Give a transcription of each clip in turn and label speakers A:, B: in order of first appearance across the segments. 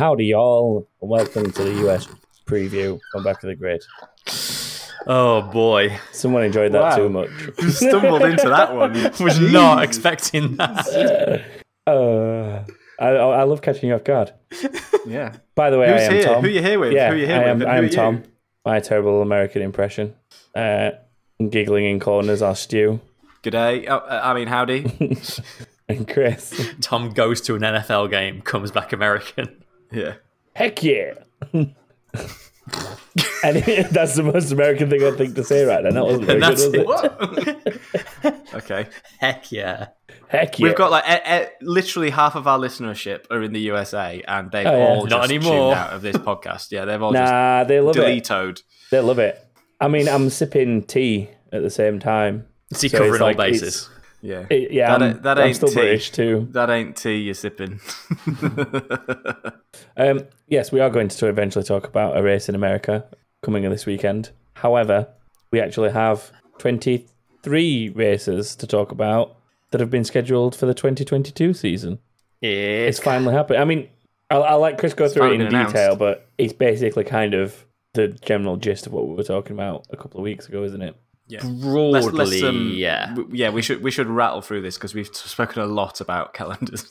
A: Howdy, y'all. Welcome to the US preview on Back of the Grid.
B: Oh boy,
A: Someone enjoyed that
C: Wow.
A: too much.
C: Stumbled into that one.
B: was not expecting that.
A: Uh, I, I love catching you off guard.
C: Yeah.
A: By the way,
C: Who's
A: I am
C: here?
A: Tom.
C: Who you here with?
A: Yeah,
C: Who are you here
A: I
C: with?
A: am,
C: And
A: I am
C: are you?
A: Tom. My terrible American impression. Uh, giggling in corners are Stu
C: G'day. Oh, uh, I mean, howdy.
A: and Chris.
B: Tom goes to an NFL game, comes back American.
C: Yeah.
A: Heck yeah! and that's the most American thing I think to say right now. That wasn't very good, was it?
C: What? okay.
B: Heck yeah!
A: Heck yeah!
C: We've got like e- e- literally half of our listenership are in the USA, and they've
A: Oh, yeah.
C: all
B: Not
C: just
B: anymore.
C: tuned out of this podcast. Yeah, they've all
A: nah, they love
C: just
A: it.
C: deletoed.
A: They love it. I mean, I'm sipping tea at the same time.
B: Is he
A: So
B: covering
A: it's
B: all
A: like-
B: bases?
C: Yeah.
A: It- yeah,
C: That
A: I'm,
C: ain't- that
A: I'm
C: ain't
A: still
C: tea.
A: British too.
C: That ain't tea you're sipping.
A: Um, yes, we are going to eventually talk about a race in America coming this weekend. However, we actually have 23 races to talk about that have been scheduled for the 2022 season. It's
B: It's
A: finally happened. I mean, I'll, I'll let Chris go through it in
C: been
A: detail, but it's basically kind of the general gist of what we were talking about a couple of weeks ago, isn't it?
C: Yeah.
B: broadly,
C: Let's, let's, um,
B: yeah.
C: w- yeah. We should we should rattle through this because we've spoken a lot about calendars.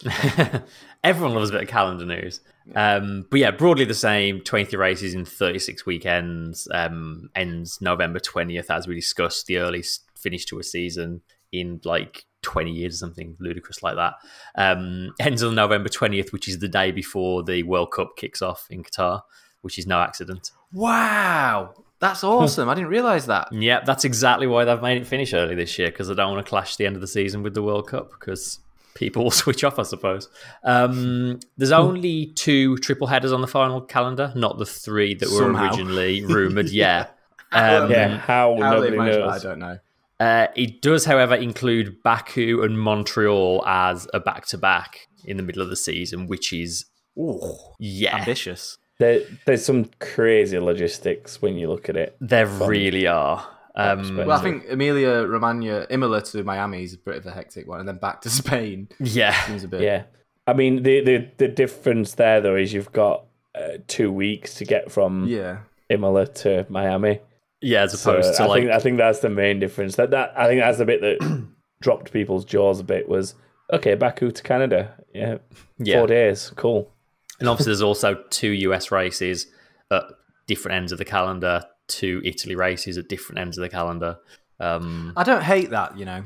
B: Everyone loves a bit of calendar news. Um, but yeah, broadly the same 23 races in 36 weekends. Um, ends November 20th, as we discussed, the earliest finish to a season in like 20 years or something ludicrous like that. Um, ends on November 20th, which is the day before the World Cup kicks off in Qatar, which is no accident.
C: wow, that's awesome! I didn't realize that.
B: Yeah, that's exactly why they've made it finish early this year because they don't want to clash the end of the season with the World Cup because people will switch off, I suppose. Um, there's only two triple headers on the final calendar, not the three that were
C: Somehow.
B: originally rumored. Yeah. Um,
A: Yeah, how,
C: How
A: nobody
C: managed I don't know.
B: uh, it does, however, include Baku and Montreal as a back to back in the middle of the season, which is,
C: Ooh,
B: yeah,
C: ambitious.
A: There, there's some crazy logistics when you look at it.
B: there really are. Um,
C: Well, I think Emilia Romagna, Imola to Miami is a bit of a hectic one, and then back to Spain
B: yeah.
C: seems a bit.
A: Yeah, I mean the the, the difference there though is you've got uh, two weeks to get from
C: Yeah.
A: Imola to Miami.
B: Yeah, as
A: So
B: opposed to
A: I
B: like.
A: think I think that's the main difference. That that I think that's the bit that dropped people's jaws a bit was okay. Baku to Canada, yeah,
B: Yeah.
A: four days, cool.
B: And obviously, there's also two US races at different ends of the calendar, two Italy races at different ends of the calendar. Um,
C: I don't hate that, you know.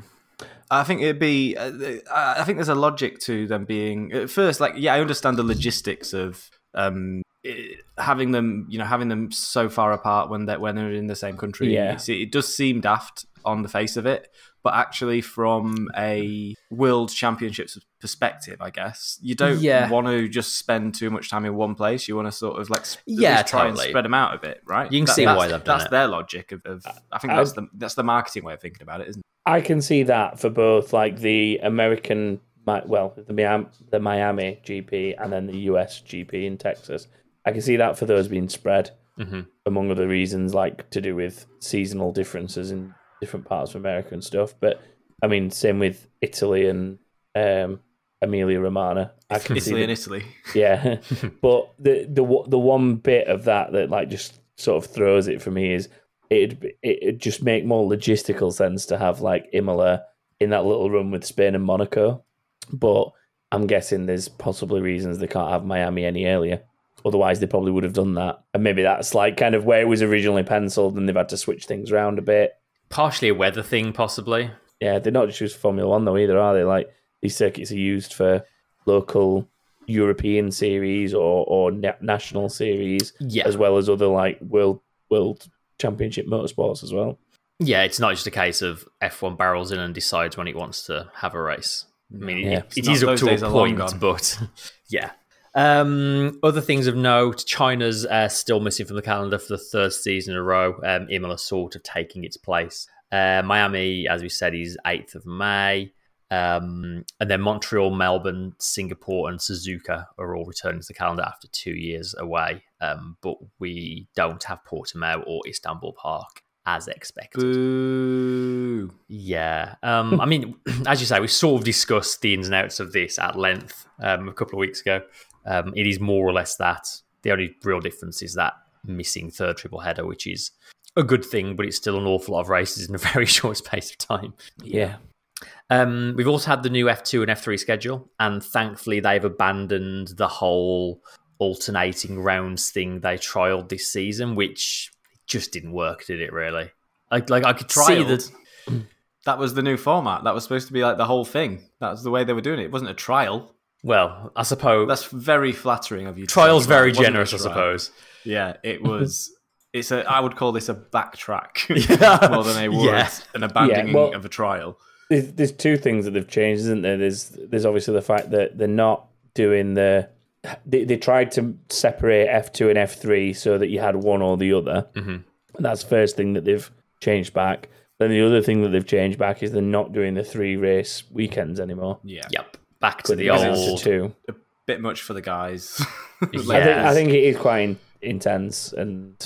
C: I think it'd be. Uh, I I think there's a logic to them being at first. Like, yeah, I understand the logistics of um, eh, having them, you know, having them so far apart when they when they're in the same country.
A: Yeah.
C: It does seem daft on the face of it, but actually, from a world championships perspective, I guess you don't
B: Yeah.
C: want to just spend too much time in one place. You want to sort of like
B: Yeah,
C: try
B: totally.
C: and spread them out a bit, right?
B: You can
C: That-
B: see why they've done
C: That's
B: it.
C: their logic of. of I think
A: I-
C: that's the that's the marketing way of thinking about it, isn't it?
A: I can see that for both like the American, well, the Miami, the Miami GP and then the US GP in Texas. I can see that for those being spread,
B: Mhm.
A: among other reasons, like to do with seasonal differences in different parts of America and stuff. But I mean, same with Italy and um, Emilia Romagna. I can see
C: Italy
A: the-
C: and Italy.
A: yeah, but the the one- the one bit of that that like just sort of throws it for me is it'd it just make more logistical sense to have like Imola in that little room with Spain and Monaco, but I'm guessing there's possibly reasons they can't have Miami any earlier. Otherwise, they probably would have done that, and maybe that's like kind of where it was originally penciled, and they've had to switch things around a bit.
B: Partially a weather thing, possibly.
A: Yeah, they're not just used for Formula One though either, are they? Like these circuits are used for local European series or or na- national series,
B: Yeah.
A: as well as other like world world championship motorsports as well.
B: Yeah, it's not just a case of F1 barrels in and decides when it wants to have a race. I mean,
A: Yeah.
B: it, it
C: It's
B: up to a point, but yeah. Um, other things of note: China's uh, still missing from the calendar for the third season in a row. Um, Imola sort of taking its place. Uh, Miami, as we said, is eighth of May, um, and then Montreal, Melbourne, Singapore, and Suzuka are all returning to the calendar after two years away. Um, but we don't have Portimao or Istanbul Park as expected.
C: Boo.
B: Yeah. Um, I mean, as you say, we sort of discussed the ins and outs of this at length um, a couple of weeks ago. Um, it is more or less that. The only real difference is that missing third triple header, which is a good thing, but it's still an awful lot of races in a very short space of time.
A: Yeah.
B: Um, we've also had the new F2 and F3 schedule, and thankfully they've abandoned the whole alternating rounds thing they trialed this season, which just didn't work, did it? Really? Like, like I could see
C: Trialed?
B: that.
C: That was the new format. That was supposed to be like the whole thing. That was the way they were doing it. It wasn't a trial.
B: Well, I suppose
C: That's very flattering of you.
B: trials very
C: It wasn't
B: generous. I suppose.
C: Yeah, it was. It's a. I would call this a backtrack
B: Yeah.
C: more than a would
B: Yeah.
C: an abandoning
A: Yeah, well-
C: of a trial.
A: There's, there's two things that they've changed, isn't there? There's there's obviously the fact that they're not doing the. They, they tried to separate F2 and F3 so that you had one or the other.
B: Mhm.
A: That's the first thing that they've changed back. Then the other thing that they've changed back is they're not doing the three race weekends anymore.
C: Yeah,
B: Yep. Back to the
A: they're
B: old.
A: two.
C: a bit much for the guys.
A: I think I think it is quite in- intense and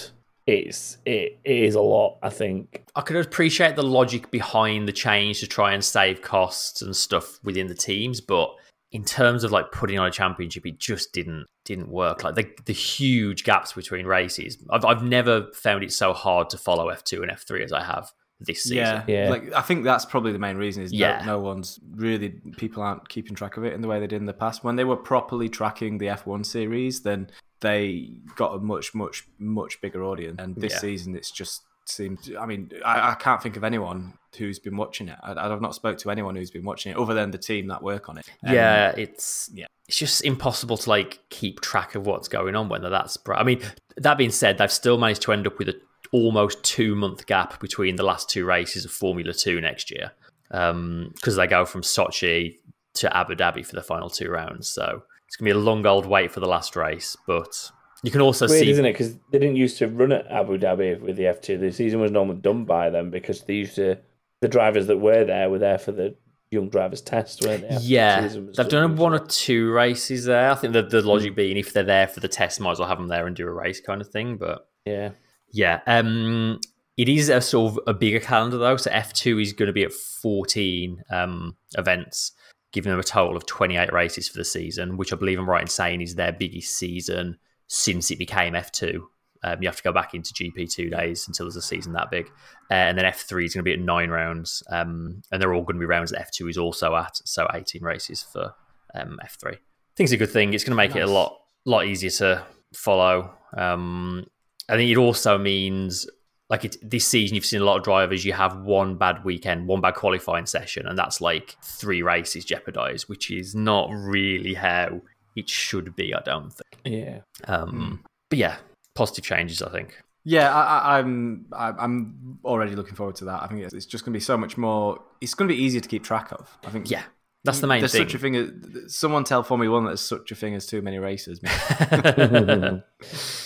A: it's it, it is a lot. I think
B: I could appreciate the logic behind the change to try and save costs and stuff within the teams, but in terms of like putting on a championship, it just didn't didn't work. Like the the huge gaps between races, I've I've never found it so hard to follow F two and F three as I have this season.
C: yeah,
A: Yeah.
C: Like I think that's probably the main reason is
B: Yeah.
C: no, no one's really people aren't keeping track of it in the way they did in the past. When they were properly tracking the F1 series, then they got a much much much bigger audience. And this
B: Yeah.
C: season, it's just seemed. I mean, I, I can't think of anyone who's been watching it. I, I've not spoke to anyone who's been watching it other than the team that work on it. And
B: yeah, it's
C: yeah.
B: it's just impossible to like keep track of what's going on. Whether that's, I mean, that being said, they've still managed to end up with a almost two month gap between the last two races of Formula Two next year, um, because they go from Sochi to Abu Dhabi for the final two rounds. So it's gonna be a long old wait for the last race, but you can also
A: weird,
B: see
A: isn't it? Because they didn't used to run at Abu Dhabi with the F2. The season was normally done by them because they used to. The drivers that were there were there for the young drivers test, weren't they? after the
B: Yeah,
A: season
B: they've
A: done.
B: done one or two races there. I think the, the logic hmm. being if they're there for the test, might as well have them there and do a race kind of thing. But
A: Yeah,
B: Yeah, um, it is a sort of a bigger calendar though. So F two is going to be at fourteen um, events, giving them a total of twenty eight races for the season, which I believe I'm right in saying is their biggest season since it became F two. Um, you have to go back into GP two days until there's a season that big, uh, and then F three is going to be at nine rounds, um, and they're all going to be rounds that F two is also at, so eighteen races for um, F three. I think it's a good thing. It's going to make it a lot lot easier to follow. Um, I think it also means like it, this season you've seen a lot of drivers you have one bad weekend one bad qualifying session and that's like three races jeopardized which is not really how it should be i don't think
A: yeah.
B: um but yeah positive changes i think
C: Yeah, I, I, I'm I- I'm already looking forward to that. I think it's, it's just going to be so much more. It's going to be easier to keep track of. I think.
B: yeah that's the main
C: There's
B: thing
C: such a thing as someone tell Formula One that there's such a thing as too many races.
A: I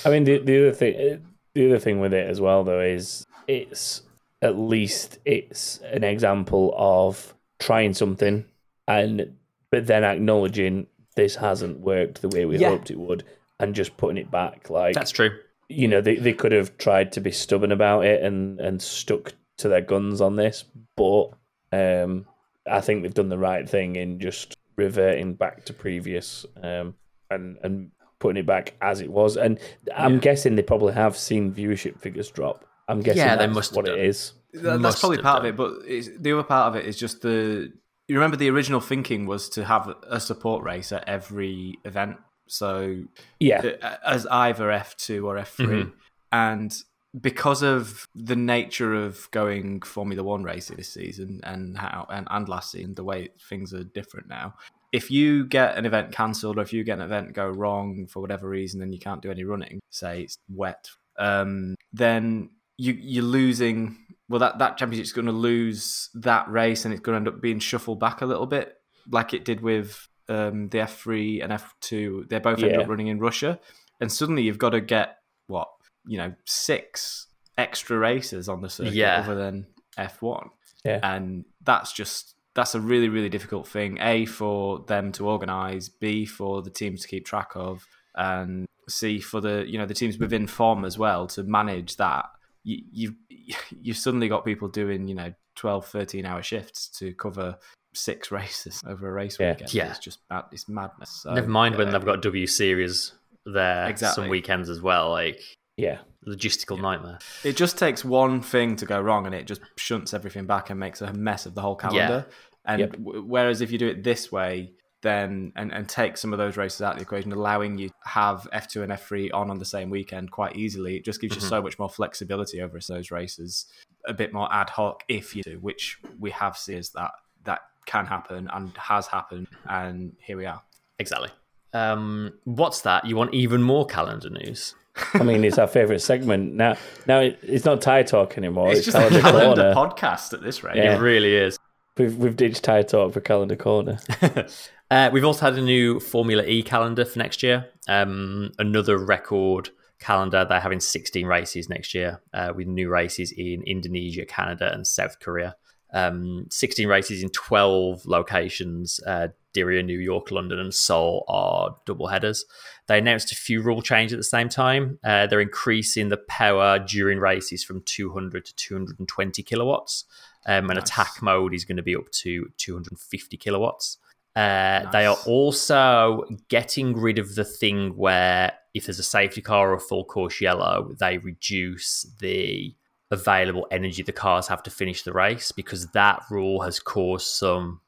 A: mean, the, the other thing, the other thing with it as well, though, is it's at least it's an example of trying something and but then acknowledging this hasn't worked the way we
B: Yeah.
A: hoped it would, and just putting it back. Like
B: that's true
A: you know, they they could have tried to be stubborn about it and and stuck to their guns on this, but um, I think they've done the right thing in just reverting back to previous um, and and putting it back as it was. And I'm
C: Yeah.
A: guessing they probably have seen viewership figures drop. I'm guessing
B: Yeah, they
A: that's
B: must
A: what it
B: done.
A: is.
C: That- that's probably part
B: done.
C: of it, but it's, the other part of it is just the. You remember the original thinking was to have a support race at every event, so
A: Yeah,
C: uh, as either F two or F 3
B: Mhm.
C: and because of the nature of going Formula One racing this season and how and, and last season, the way things are different now. If you get an event cancelled or if you get an event go wrong for whatever reason and you can't do any running, say it's wet, um, then you you're losing. Well, that that championship's going to lose that race and it's going to end up being shuffled back a little bit, like it did with um, the F three and F two. They both
A: Yeah.
C: up running in Russia, and suddenly you've got to get what you know six extra races on the circuit
B: Yeah.
C: other than F one,
A: Yeah.
C: and that's just that's a really really difficult thing. A for them to organise, B for the teams to keep track of, and C for the you know the teams within form as well to manage that. You, you've you've suddenly got people doing you know 12, 13 hour shifts to cover six races over a race
A: Yeah.
C: weekend.
B: Yeah.
C: It's just mad, it's madness. So,
B: Never mind when
C: uh,
B: they've got W Series there
C: Exactly.
B: some weekends as well. Like
A: Yeah.
B: logistical nightmare.
C: It just takes one thing to go wrong, and it just shunts everything back and makes a mess of the whole calendar. And
A: Yep.
C: w- whereas if you do it this way, then and, and take some of those races out of the equation, allowing you to have F2 and F3 on on the same weekend quite easily, it just gives you
B: Mhm.
C: so much more flexibility over those races, a bit more ad hoc if you do, which we have seen is that that can happen and has happened, and here we are.
B: Exactly. Um, what's that? You want even more calendar news?
A: I mean, it's our favourite segment now. Now it, it's not tie talk anymore.
C: it's
A: It's,
C: just a
A: calendar
C: calendar podcast at this rate.
A: Yeah.
B: It really is.
A: We've we've ditched tie talk for calendar corner.
B: uh, we've also had a new Formula E calendar for next year. Um, another record calendar. They're having 16 races next year uh, with new races in Indonesia, Canada, and South Korea. Um, 16 races in 12 locations. Uh, Diriyah, New York, London, and Seoul are double headers. They announced a few rule changes at the same time. Uh, they're increasing the power during races from 200 to 220 kilowatts. Um, and
C: Nice.
B: attack mode is going to be up to 250 kilowatts. Uh, They are also getting rid of the thing where if there's a safety car or a full course yellow, they reduce the available energy the cars have to finish the race because that rule has caused some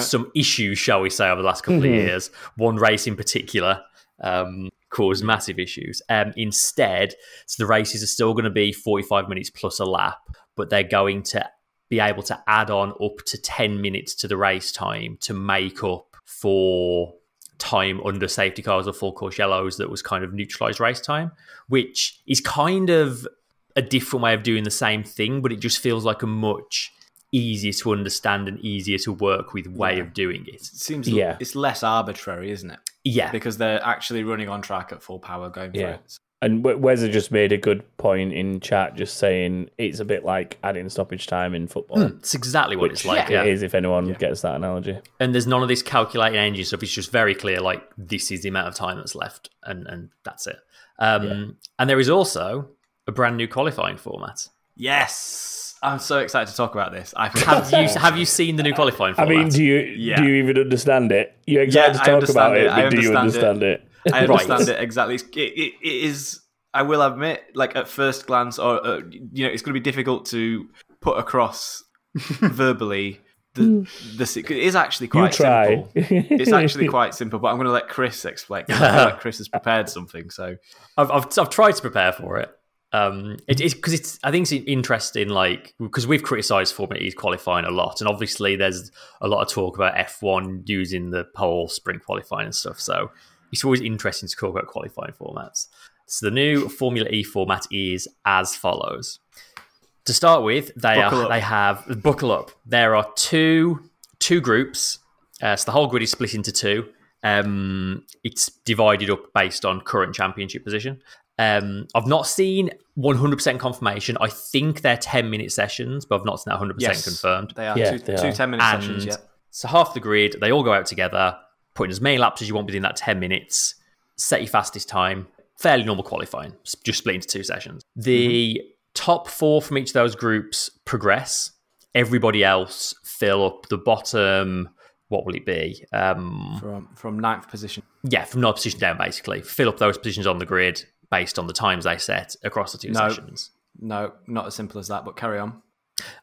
B: some issues, shall we say, over the last couple
A: Mhm.
B: of years. One race in particular um, caused massive issues. Um, instead, so the races are still going to be 45 minutes plus a lap, but they're going to be able to add on up to 10 minutes to the race time to make up for time under safety cars or full course yellows that was kind of neutralized race time, which is kind of a different way of doing the same thing, but it just feels like a much easier to understand and easier to work with way
C: Yeah.
B: of doing it.
C: It seems
A: Yeah.
C: it's less arbitrary, isn't it?
B: Yeah.
C: Because they're actually running on track at full power going for
A: Yeah.
C: it.
A: And We- Wes just made a good point in chat, just saying it's a bit like adding stoppage time in football.
B: It's exactly what it's like.
A: it
B: Yeah.
A: is if anyone
C: Yeah.
A: gets that analogy.
B: And there's none of this calculating engine stuff. It's just very clear, like, this is the amount of time that's left, and, and that's it. Um,
A: Yeah.
B: And there is also a brand new qualifying format.
C: Yes, I'm so excited to talk about this. I
B: Have you have you seen the new qualifying
A: I mean, do you
C: Yeah.
A: do you even understand it? You're excited
C: Yeah,
A: to talk about
C: it.
A: it, but do you
C: understand
A: understand it?
C: I
B: Right.
C: understand it exactly. It, it, it is. I will admit, like at first glance, or uh, you know, it's going to be difficult to put across verbally. The the it is actually quite simple. It's actually quite simple, but I'm going to let Chris explain. I feel like Chris has prepared something. So
B: I've, I've, I've tried to prepare for it. Um, it is because it's. I think it's interesting, like because we've criticised Formula E's qualifying a lot, and obviously there's a lot of talk about F1 using the pole sprint qualifying and stuff. So it's always interesting to talk about qualifying formats. So the new Formula E format is as follows. To start with, they
C: Buckle
B: are
C: up.
B: they have buckle up. There are two two groups. Uh, so the whole grid is split into two. Um, it's divided up based on current championship position. Um, I've not seen 100% confirmation. I think they're 10 minute sessions, but I've not seen that 100%
C: yes,
B: confirmed.
C: They are
A: Yeah,
C: two,
A: they
C: two
A: are.
C: 10 minute
B: And
C: sessions. Yeah,
B: so half the grid, they all go out together, put in as many laps as you want within that 10 minutes, set your fastest time, fairly normal qualifying, just split into two sessions. The top four from each of those groups progress. Everybody else fill up the bottom. What will it be? Um,
C: from from ninth position.
B: yeah, from ninth position down, basically. Fill up those positions on the grid based on the times they set across the two
C: No.
B: sessions.
C: No, not as simple as that. But carry on.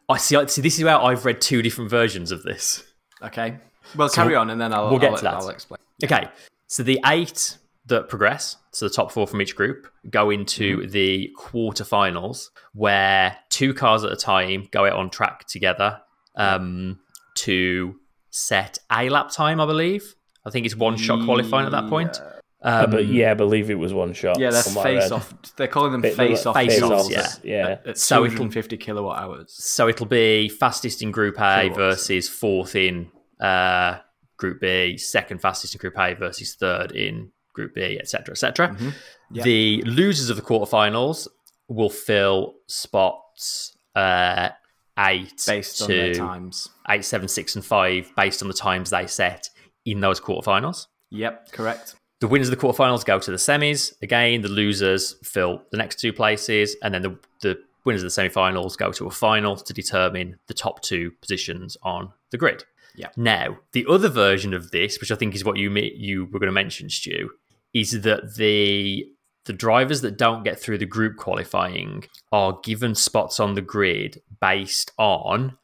B: I see. I, See, this is where I've read two different versions of this.
C: Okay. Well, carry on, and then I'll
B: we'll get
C: I'll,
B: to that.
C: I'll explain.
B: Okay, so the eight that progress, so the top four from each group, go into
C: Mm-hmm.
B: the quarterfinals, where two cars at a time go out on track together um, to set a lap time, I believe. I think it's one shot qualifying at that point.
A: Uh,
B: Um,
A: but yeah, I believe it was one shot.
C: Yeah, they're
A: from what
C: face
A: read.
C: off. They're calling them
A: Bit-
C: face off.
B: face
C: fields
B: offs,
A: yeah. Yeah.
C: At, at
B: So it'll-
C: 250 kilowatt hours.
B: So it'll be fastest in Group A
C: Kilowatts.
B: versus fourth in uh, Group B, second fastest in Group A versus third in Group B, etc., etc.
C: Mhm. Yeah.
B: The losers of the quarterfinals will fill spots uh, eight
C: Based
B: to
C: on their times.
B: eight, seven, six, and five, based on the times they set in those quarterfinals.
C: Yep, correct.
B: The winners of the quarterfinals go to the semis. Again, the losers fill the next two places, and then the, the winners of the semifinals go to a final to determine the top two positions on the grid.
C: Yeah.
B: Now, the other version of this, which I think is what you you were going to mention, Stu, is that the the drivers that don't get through the group qualifying are given spots on the grid based on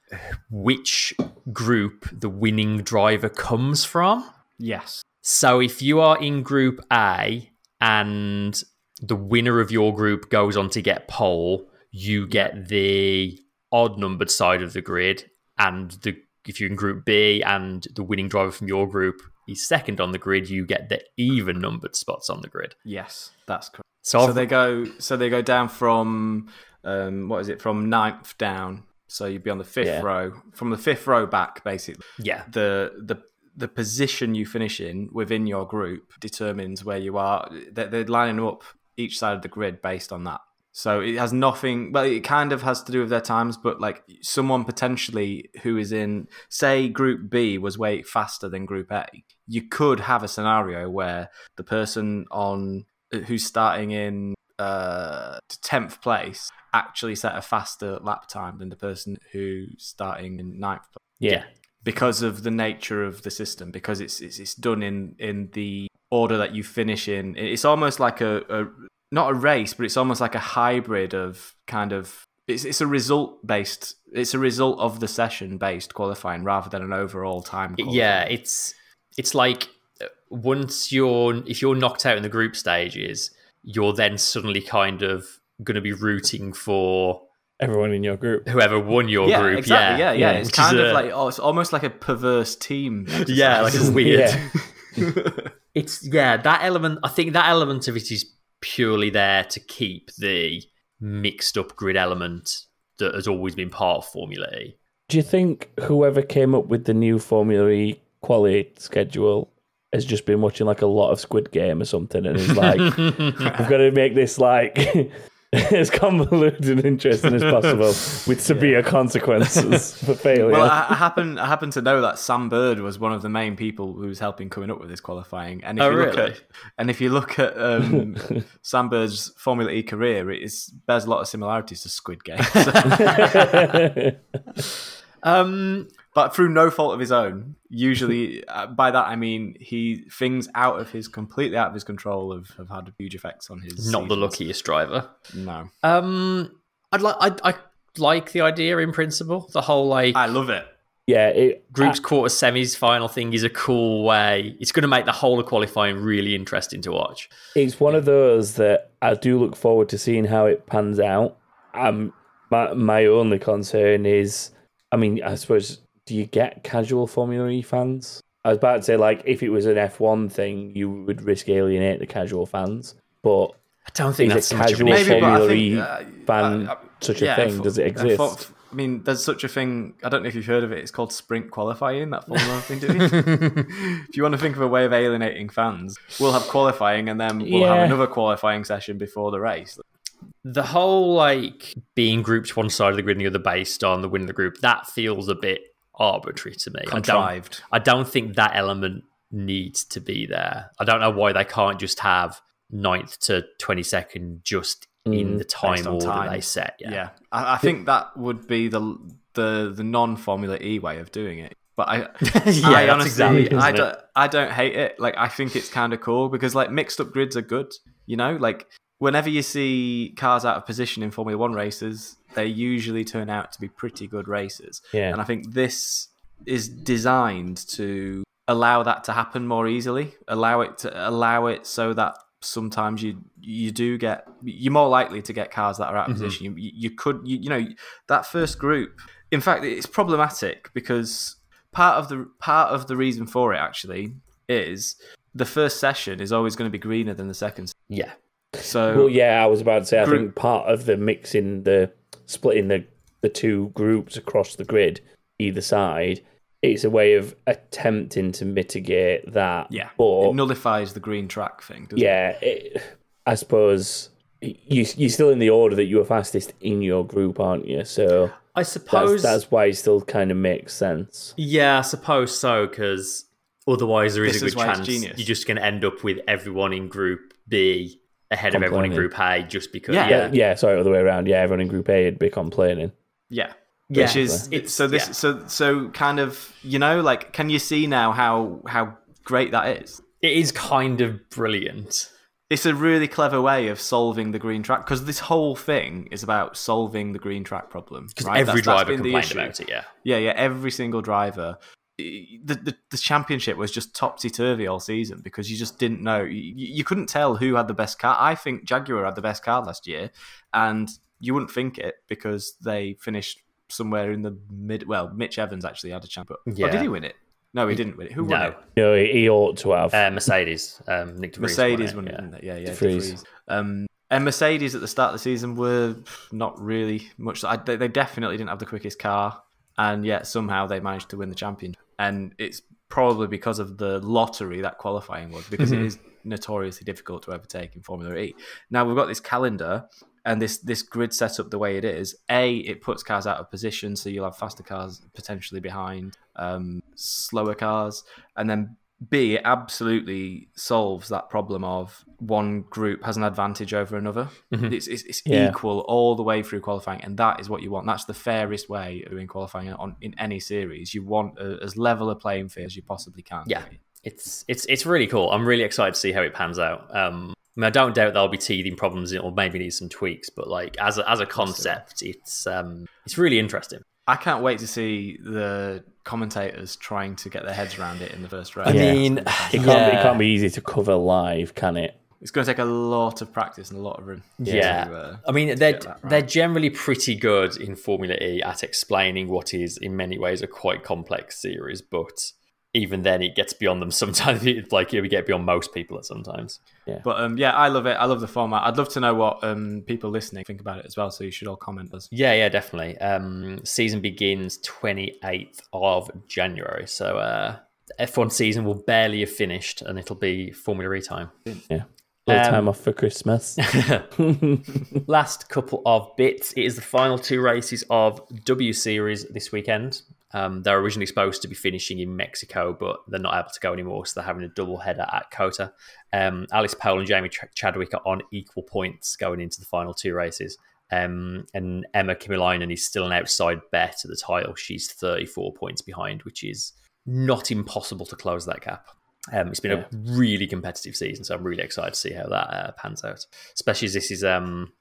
B: which group the winning driver comes from.
C: Yes.
B: So if you are in group A and the winner of your group goes on to get pole, you get the odd numbered side of the grid, and the if you're in group B and the winning driver from your group is second on the grid, you get the even numbered spots on the grid.
C: Yes, that's correct.
B: So,
C: So they go. So they go down from um, what is it? From ninth down. So you'd be on the fifth
A: Yeah.
C: row. From the fifth row back, basically.
B: yeah,
C: the the the position you finish in within your group determines where you are. They're, they're lining up each side of the grid based on that. So it has nothing. Well, it kind of has to do with their times, but like someone potentially who is in, say, Group B was way faster than Group A. You could have a scenario where the person on who's starting in uh tenth place actually set a faster lap time than the person who's starting in ninth place
A: Yeah.
C: Because of the nature of the system because it's it's, it's done in in the order that you finish in. It's almost like a, a not a race but it's almost like a hybrid of kind of it's, it's a result based it's a result of the session based qualifying rather than an overall time
B: yeah, it's it's like uh, once you're if you're knocked out in the group stages, you're then suddenly kind of going to be rooting for
A: Everyone in your group.
B: whoever won your
C: yeah,
B: group.
C: exactly. Yeah, yeah.
A: yeah,
C: It's
B: which
C: kind of
B: a-
C: like oh, it's almost like a perverse team.
B: yeah, like
C: exercise.
B: a weird.
A: Yeah.
B: It's yeah, that element. I think that element of it is purely there to keep the mixed up grid element that has always been part of Formula E.
A: Do you think whoever came up with the new Formula E quality schedule has just been watching like a lot of Squid Game or something and is like, we've got to make this like as convoluted and interesting as possible with severe consequences for failure?
C: Well, I, I happen I happen to know that Sam Bird was one of the main people who was helping coming up with this qualifying. And if
B: Oh,
C: you look
B: really?
C: at and if you look at um, Sam Bird's Formula E career, it is bears a lot of similarities to Squid Game,
B: Um,
C: but through no fault of his own. Usually, uh, by that I mean he things out of his completely out of his control have, have had huge effects on his.
B: not the luckiest driver.
C: No,
B: Um, I'd like I I like the idea in principle. The whole like
C: I love it.
A: yeah, it,
B: groups, quarter, semis, final thing is a cool way. It's going to make the whole of qualifying really interesting to watch.
A: it's one of those that I do look forward to seeing how it pans out. Um, my my only concern is, I mean, I suppose, do you get casual Formula E fans? I was about to say, like, if it was an F one thing, you would risk alienate the casual fans, but
B: I don't think
A: is
B: that's
A: a
B: so much of
A: casual
B: issue.
C: Maybe,
A: Formula
C: think,
A: E
C: uh,
A: fan
C: I- I-
A: such a
C: yeah,
A: thing?
C: for-
A: Does it
C: uh,
A: exist?
C: for- I mean, there's such a thing. I don't know if you've heard of it. It's called sprint qualifying. That Formula thing. do you? if you want to think of a way of alienating fans, we'll have qualifying and then we'll
A: Yeah.
C: have another qualifying session before the race.
B: the whole like being grouped one side of the grid and the other based on the win of the group that feels a bit arbitrary to me. I don't,
C: Contrived.
B: I don't think that element needs to be there. I don't know why they can't just have ninth to twenty second just in
A: Mm,
B: the time order
C: time.
B: they set.
C: Yeah,
B: Yeah.
C: I, I think that would be the the the non Formula E way of doing it. But I,
B: Yeah,
C: I honestly,
B: exactly
C: I
B: isn't it?
C: I don't hate it. Like, I think it's kind of cool because like mixed up grids are good. You know, like whenever you see cars out of position in Formula One races, they usually turn out to be pretty good races.
A: Yeah.
C: And I think this is designed to allow that to happen more easily. Allow it to allow it so that sometimes you you do get you're more likely to get cars that are out of
B: Mm-hmm.
C: position. You, you could you, you know that first group. In fact, it's problematic because part of the part of the reason for it actually is the first session is always going to be greener than the second.
B: Yeah.
C: So
A: Well, yeah, I was about to say. I
C: Group-
A: think part of the mixing the splitting the the two groups across the grid, either side, it's a way of attempting to mitigate that.
C: yeah,
A: but
C: it nullifies the green track thing. Doesn't it?
A: yeah, it, I suppose you you're still in the order that you were fastest in your group, aren't you? So
B: I suppose
A: that's why it still kind of makes sense.
B: Yeah, I suppose so, because otherwise there is
C: This
B: a good
C: why it's
B: chance you're just going to end up with everyone in Group B ahead of everyone in Group A just because.
C: Yeah.
B: Yeah,
A: Yeah, yeah. Sorry, other way around. Yeah, everyone in Group A would be complaining.
C: Yeah.
B: Yeah,
C: which is
B: it's-
C: so this
B: yeah.
C: so so kind of you know like can you see now how how great that is?
B: It is kind of brilliant.
C: It's a really clever way of solving the green track because this whole thing is about solving the green track problem.
B: Because
C: right?
B: every
C: That's- that's
B: driver
C: been the
B: complained about it, yeah.
C: Yeah, yeah, every single driver. The, the, the championship was just topsy turvy all season because you just didn't know. You, you couldn't tell who had the best car. I think Jaguar had the best car last year, and you wouldn't think it because they finished somewhere in the mid. Well, Mitch Evans actually had a chance, but oh, did he win it? No, he didn't win it. Who won
B: No.
C: it?
A: No, he he ought to have.
B: Uh, Mercedes, um, Nyck De Vries
C: Mercedes
B: won
C: won
B: it,
C: it.
B: yeah.
C: Yeah, yeah,
A: De
C: De
A: Vries.
C: Vries. Um, and Mercedes at the start of the season were not really much. I, they, they definitely didn't have the quickest car, and yet somehow they managed to win the championship. And it's probably because of the lottery that qualifying was, because it is notoriously difficult to overtake in Formula E. Now we've got this calendar and this this grid set up the way it is. A, it puts cars out of position, so you'll have faster cars potentially behind um, slower cars, and then B, it absolutely solves that problem of one group has an advantage over another. It's, it's, it's
A: Yeah.
C: equal all the way through qualifying, and that is what you want. That's the fairest way of doing qualifying on in any series. You want a, as level a playing field as you possibly can.
B: Yeah, it's it's it's really cool. I'm really excited to see how it pans out. Um, I, mean, I don't doubt there'll be teething problems or maybe need some tweaks, but like as a, as a concept, it's um it's really interesting.
C: I can't wait to see the commentators trying to get their heads around it in the first race.
B: I
A: Yeah.
B: mean,
A: it, can't, it can't be easy to cover live, can it?
C: it's going to take a lot of practice and a lot of room.
B: Yeah,
C: to, uh,
B: I mean they're
C: right.
B: they're generally pretty good in Formula E at explaining what is in many ways a quite complex series, but even then it gets beyond them sometimes. It's like we get beyond most people at sometimes.
C: But um, yeah, I love it. I love the format. I'd love to know what um, people listening think about it as well. So you should all comment us.
B: Yeah, yeah, definitely. Um, season begins 28th of January. So uh, F1 season will barely have finished and it'll be Formula E time.
A: Yeah. little
B: Um,
A: time off for Christmas.
B: Last couple of bits. It is the final two races of W Series this weekend. Um, they're originally supposed to be finishing in Mexico, but they're not able to go anymore, so they're having a double header at COTA. Um, Alice Powell and Jamie Ch- Chadwick are on equal points going into the final two races. Um, and Emma Kimilainen is still an outside bet at the title. She's 34 points behind, which is not impossible to close that gap. Um, it's been
A: Yeah.
B: a really competitive season, so I'm really excited to see how that uh, pans out. Especially as this is um,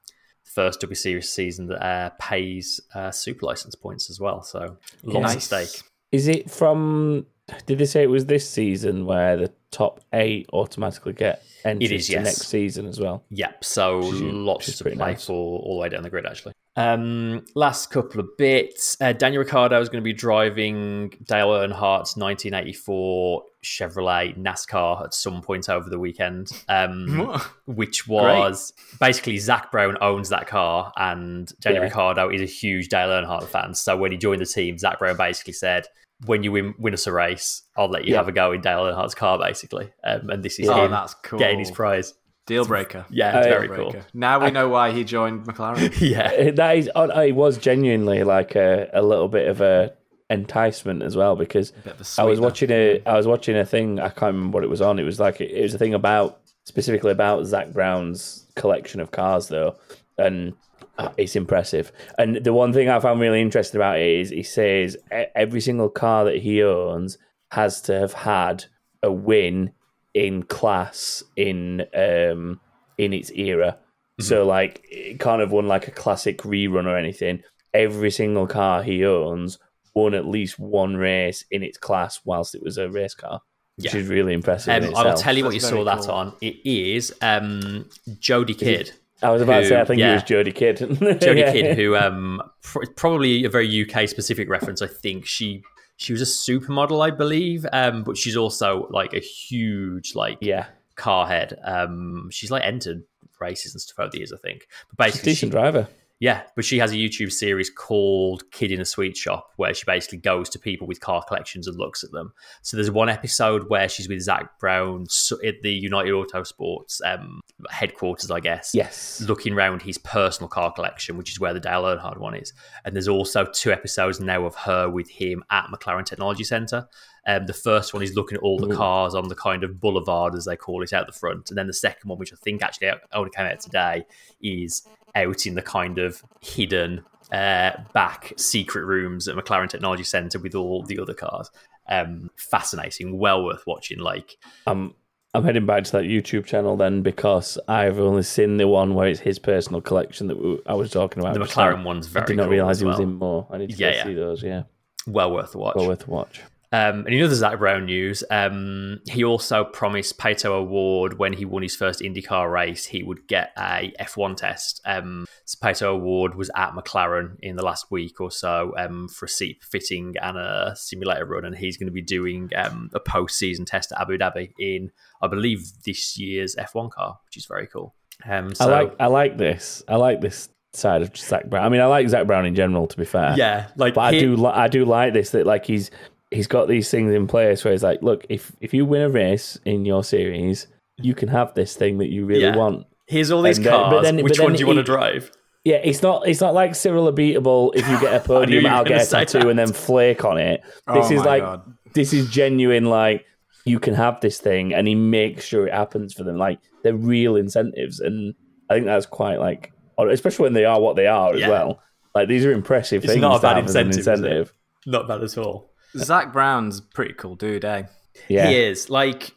B: first W Series season that uh, pays uh, super license points as well. So lots at stake.
A: Is it from? Did they say it was this season where the top eight automatically get entries
B: is,
A: to
B: yes.
A: next season as well?
B: Yep. So lots to play
A: nice.
B: for all the way down the grid, actually. Um, last couple of bits. Uh, Daniel Ricciardo is going to be driving Dale Earnhardt's 1984 Chevrolet NASCAR at some point over the weekend, um, which was basically Zak Brown owns that car, and Daniel
A: Yeah.
B: Ricciardo is a huge Dale Earnhardt fan. So when he joined the team, Zak Brown basically said, "When you win, win us a race, I'll let you
A: Yeah.
B: have a go in Dale Earnhardt's car." Basically, um, and this is
C: Oh,
B: him
C: that's cool.
B: getting his prize.
C: Deal breaker.
B: Yeah, it's
A: Uh,
B: very
C: Deal
B: cool.
C: Now we know why he joined McLaren.
B: Yeah.
A: That is, oh, it was genuinely like a, a little bit of a enticement as well because
C: Bit of a
A: I was watching a I was watching a thing I can't remember what it was on. It was like it was a thing about specifically about Zak Brown's collection of cars though, and uh, it's impressive. And the one thing I found really interesting about it is he says every single car that he owns has to have had a win in class in um in its era. So like it kind of won like a classic rerun or anything. Every single car he owns won at least one race in its class whilst it was a race car, which
B: Yeah.
A: is really impressive. in
B: Um, I will tell you what you saw
C: very
B: that
C: cool.
B: on. It is um, Jodie Kidd.
A: I was about to say, I think
B: yeah.
A: it was Jodie Kidd.
B: Jodie
A: Yeah.
B: Kidd, who um, pr- probably a very UK specific reference. I think she she was a supermodel, I believe, um, but she's also like a huge like
A: Yeah,
B: car head. Um, she's like entered races and stuff over the years, I think. But
A: she's a
B: basically, she,
A: decent driver.
B: Yeah, but she has a YouTube series called Kid in a Sweet Shop where she basically goes to people with car collections and looks at them. So there's one episode where she's with Zak Brown at the United Autosports um, headquarters, I guess.
A: Yes.
B: Looking around his personal car collection, which is where the Dale Earnhardt one is. And there's also two episodes now of her with him at McLaren Technology Centre. Um, the first one is looking at all the cars on the kind of boulevard, as they call it, out the front. And then the second one, which I think actually only came out today, is out in the kind of hidden uh, back secret rooms at McLaren Technology Centre with all the other cars. Um, fascinating, well worth watching. Like,
A: I'm I'm heading back to that YouTube channel then because I've only seen the one where it's his personal collection that we, I was talking about.
B: the McLaren one's very
A: I did not
B: cool
A: realize
B: as
A: he was in more. I need to
B: Yeah, yeah.
A: see those. Yeah,
B: well worth a watch.
A: well worth a watch.
B: Um, and in other Zak Brown news, um, he also promised Pato O'Ward when he won his first IndyCar race, he would get a F1 test. Um, so Pato O'Ward was at McLaren in the last week or so um, for a seat fitting and a simulator run, and he's going to be doing um, a post-season test at Abu Dhabi in, I believe, this year's F1 car, which is very cool. Um, so,
A: I like I like this. I like this side of Zak Brown. I mean, I like Zak Brown in general. To be fair,
B: yeah, like
A: but I do li- I do like this that like he's he's got these things in place where he's like, look, if if you win a race in your series, you can have this thing that you really
B: Yeah.
A: want.
B: Here's all these
A: And then- but
B: cars.
A: then- but
B: Which
A: then
B: one do you want to drive?
A: Yeah, it's not it's not like Cyril Abiteboul. If you get a
B: knew
A: podium,
B: you were
A: I'll
B: gonna
A: get a tattoo
B: that.
A: and then flake on it. Oh this
C: Oh
A: is like
C: God.
A: this is genuine. Like you can have this thing, and he makes sure it happens for them. Like they're real incentives, and I think that's quite like, especially when they are what they are
B: Yeah.
A: as well. Like these are impressive
B: It's
A: things
B: not a bad
A: have as an
B: incentive,
A: incentive.
B: Not bad at all.
C: Zak Brown's pretty cool dude, eh?
A: Yeah,
B: He is. Like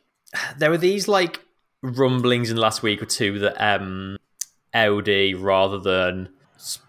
B: there were these like rumblings in the last week or two that um Audi rather than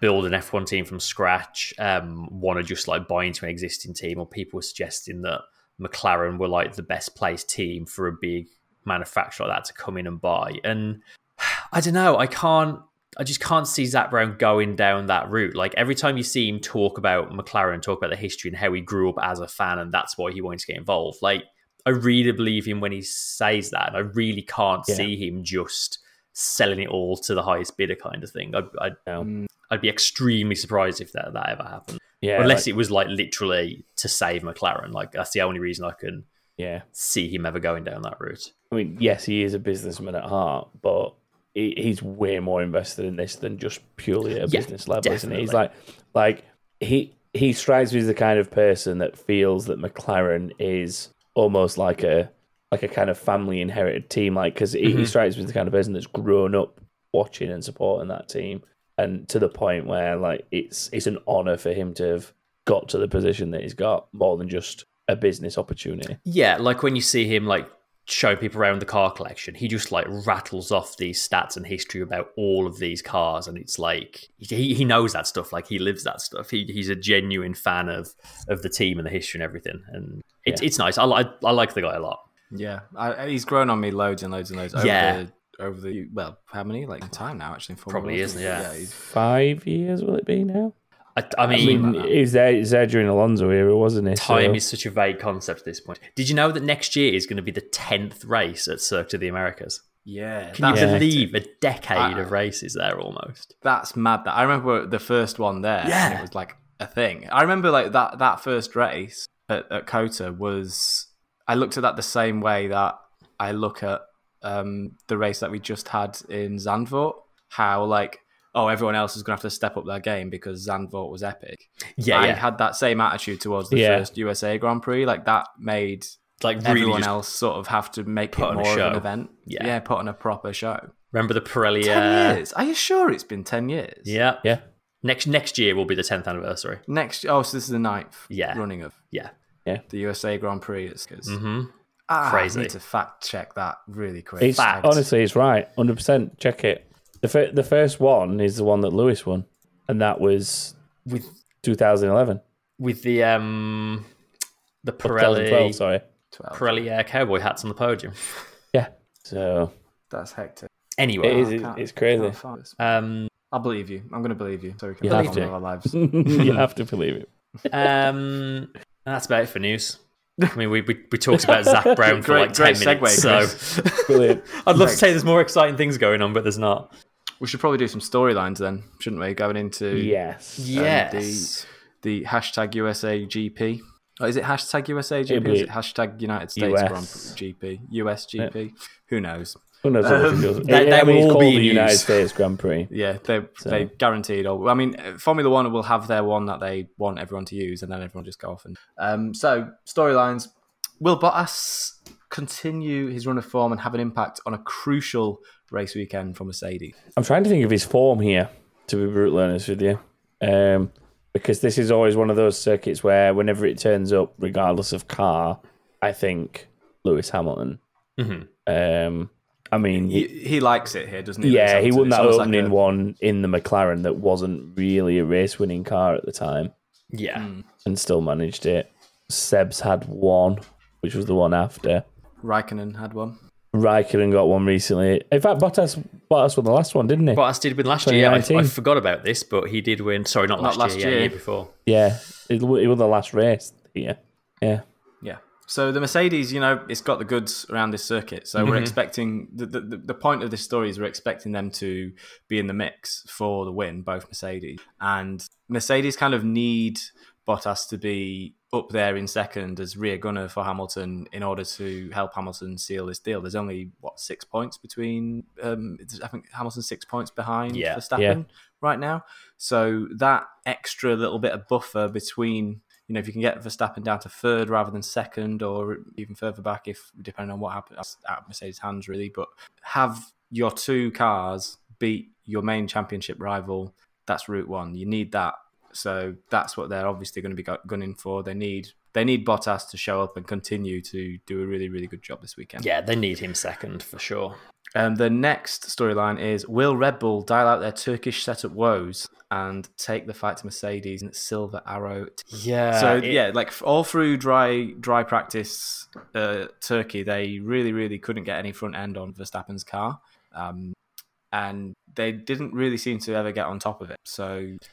B: build an F1 team from scratch, um, want to just like buy into an existing team, or people were suggesting that McLaren were like the best placed team for a big manufacturer like that to come in and buy. And I don't know, I can't I just can't see Zak Brown going down that route. Like every time you see him talk about McLaren, talk about the history and how he grew up as a fan, and that's why he wanted to get involved. Like I really believe him when he says that, and I really can't
A: Yeah.
B: see him just selling it all to the highest bidder kind of thing. I'd I'd. I'd be extremely surprised if that that ever happened,
A: yeah,
B: unless
A: like-
B: it was like literally to save McLaren. Like that's the only reason I can
A: yeah.
B: see him ever going down that route.
A: I mean, yes, he is a businessman at heart, but he, he's way more invested in this than just purely at a
B: Yeah,
A: business level, isn't he? He's like, like he he strikes me as the kind of person that feels that McLaren is almost like a like a kind of family inherited team, like because he, he
B: Mhm.
A: strikes me as the kind of person that's grown up watching and supporting that team, and to the point where like it's it's an honor for him to have got to the position that he's got more than just a business opportunity.
B: Yeah, like when you see him like show people around the car collection, he just like rattles off these stats and history about all of these cars, and it's like he, he knows that stuff. Like he lives that stuff. He, he's a genuine fan of of the team and the history and everything, and it's
A: Yeah.
B: it's nice. I like I like the guy a lot.
C: Yeah, I, he's grown on me loads and loads and loads. Over
B: Yeah.
C: the, over the well, how many like time now? Actually, in Formula
B: Probably
C: One.
B: is, yeah.
C: yeah.
A: Five years will it be now?
B: I, I
A: I
B: mean,
A: mean, he was there, he was there during Alonso era, wasn't he?
B: time
A: So-
B: is such a vague concept at this point. Did you know that next year is going to be the tenth race at Circuit of the Americas?
C: yeah.
B: Can you
C: that's-
B: believe a decade
C: Uh,
B: of races there almost?
C: That's mad. That I remember the first one there. and
B: Yeah.
C: it was like a thing. I remember like that that first race at, at COTA was. I looked at that the same way that I look at um, the race that we just had in Zandvoort. How like oh everyone else is gonna have to step up their game because Zandvoort was epic.
B: Yeah,
C: I
B: yeah.
C: had that same attitude towards the
A: Yeah.
C: first USA Grand Prix. Like that made
B: like really
C: everyone
B: just
C: else sort of have to make
B: put
C: it
B: on a
C: more of an event.
B: Yeah.
C: put on a proper show.
B: remember the Pirelli.
C: Ten
B: uh,
C: years? Are you sure it's been ten years?
B: Yeah,
A: Yeah.
B: Next next year will be the tenth anniversary.
C: Next, oh, so this is the ninth
B: Yeah.
C: running of
B: Yeah. Yeah.
C: The USA Grand Prix. It's 'cause-
B: hmm
C: ah,
B: Crazy.
C: I need to fact check that really quick.
A: It's, honestly, it's right. 100%. Check it. The, fir- the first one is the one that Lewis won, and that was
B: With
A: 2011.
B: with the um the
A: 2012,
B: Pirelli
A: sorry.
C: 12.
B: Pirelli uh, cowboy hats on the podium.
A: Yeah. So
C: That's hectic.
B: Anyway,
A: It is.
C: I
A: it-
C: can't-
A: it's crazy.
C: can't find this.
B: um,
C: I'll believe you. I'm going to believe you. So we can
A: You have to.
C: our lives.
A: you have to believe it.
B: um, that's about it for news. I mean, we we, we talked about Zak Brown for
C: Great-
B: like ten
C: great
B: minutes,
C: segue,
B: so
A: Brilliant.
B: I'd love to say there's more exciting things going on, but there's not.
C: We should probably do some storylines then, shouldn't we? Going into
A: yes.
C: um,
B: Yes.
C: the the hashtag USA GP. Oh, is it hashtag USA GP? Or is it hashtag United States
A: US.
C: Grand Prix GP? US GP? Who knows?
A: Who knows what
C: Um,
A: it goes-
B: they-
A: I
B: they
A: mean,
B: will
A: it's called
B: be
A: the
B: in
A: United
B: use.
A: States Grand Prix.
C: Yeah, they they guaranteed. Or I mean, Formula One will have their one that they want everyone to use, and then everyone just go off. And um, so storylines: Will Bottas continue his run of form and have an impact on a crucial race weekend for Mercedes?
A: I'm trying to think of his form here, to be brutally honest with you. Um, because this is always one of those circuits where whenever it turns up, regardless of car, I think Lewis Hamilton.
B: hmm
A: Um, I mean,
C: He,
A: he,
C: he likes it here, doesn't he?
A: yeah, he won that
C: almost like
A: opening
C: a-
A: one in the McLaren that wasn't really a race winning car at the time
B: Yeah.
C: Mm.
A: and still managed it. Seb's had one, which was the one after.
C: Raikkonen had one.
A: Raikkonen got one recently. In fact, Bottas Bottas won the last one, didn't he?
B: Bottas did win last year. I, I forgot about this, but he did win. Sorry, not last,
C: Not last
B: year, yeah,
C: year.
B: year before.
A: Yeah, it, w- it was the last race. Yeah, yeah,
C: Yeah. So the Mercedes, you know, it's got the goods around this circuit. So
B: Mm-hmm.
C: we're expecting the, the the point of this story is we're expecting them to be in the mix for the win, both Mercedes and Mercedes kind of need Bottas to be up there in second as rear gunner for Hamilton in order to help Hamilton seal this deal. There's only what six points between. Um, I think Hamilton's six points behind
B: Yeah.
C: Verstappen
A: Yeah.
C: right now. So that extra little bit of buffer between you know, if you can get Verstappen down to third rather than second, or even further back, if depending on what happens, of Mercedes' hands really. But have your two cars beat your main championship rival. That's route one. You need that. So that's what they're obviously going to be gunning for. They need they need Bottas to show up and continue to do a really really good job this weekend.
B: Yeah, they need him second for sure.
C: Um, the next storyline is Will Red Bull dial out their Turkish setup woes and take the fight to Mercedes and Silver Arrow
B: Yeah.
C: so
B: it-
C: yeah, like all through dry dry practice, uh, Turkey they really really couldn't get any front end on Verstappen's car, um, and they didn't really seem to ever get on top of it. So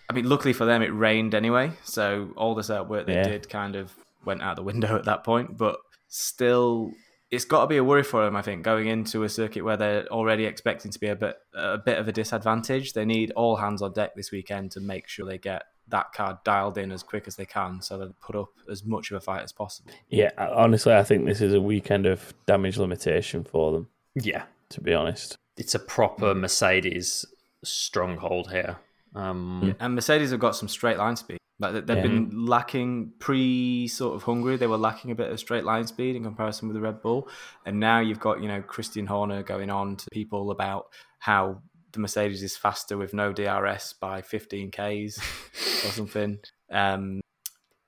C: I mean, luckily for them, it rained anyway, so all the setup work they
A: Yeah.
C: did kind of went out the window at that point. But still, it's got to be a worry for them. I think going into a circuit where they're already expecting to be a bit a bit of a disadvantage, they need all hands on deck this weekend to make sure they get that car dialed in as quick as they can, so they put up as much of a fight as possible.
A: yeah. Honestly, I think this is a weekend of damage limitation for them.
B: yeah,
A: To be honest,
B: it's a proper Mercedes stronghold here. Um,
C: And Mercedes have got some straight line speed. Like they- they've
A: Yeah.
C: been lacking pre sort of Hungary. They were lacking a bit of straight line speed in comparison with the Red Bull. And now you've got you know Christian Horner going on to people about how the Mercedes is faster with no DRS by 15 k's or something. Um,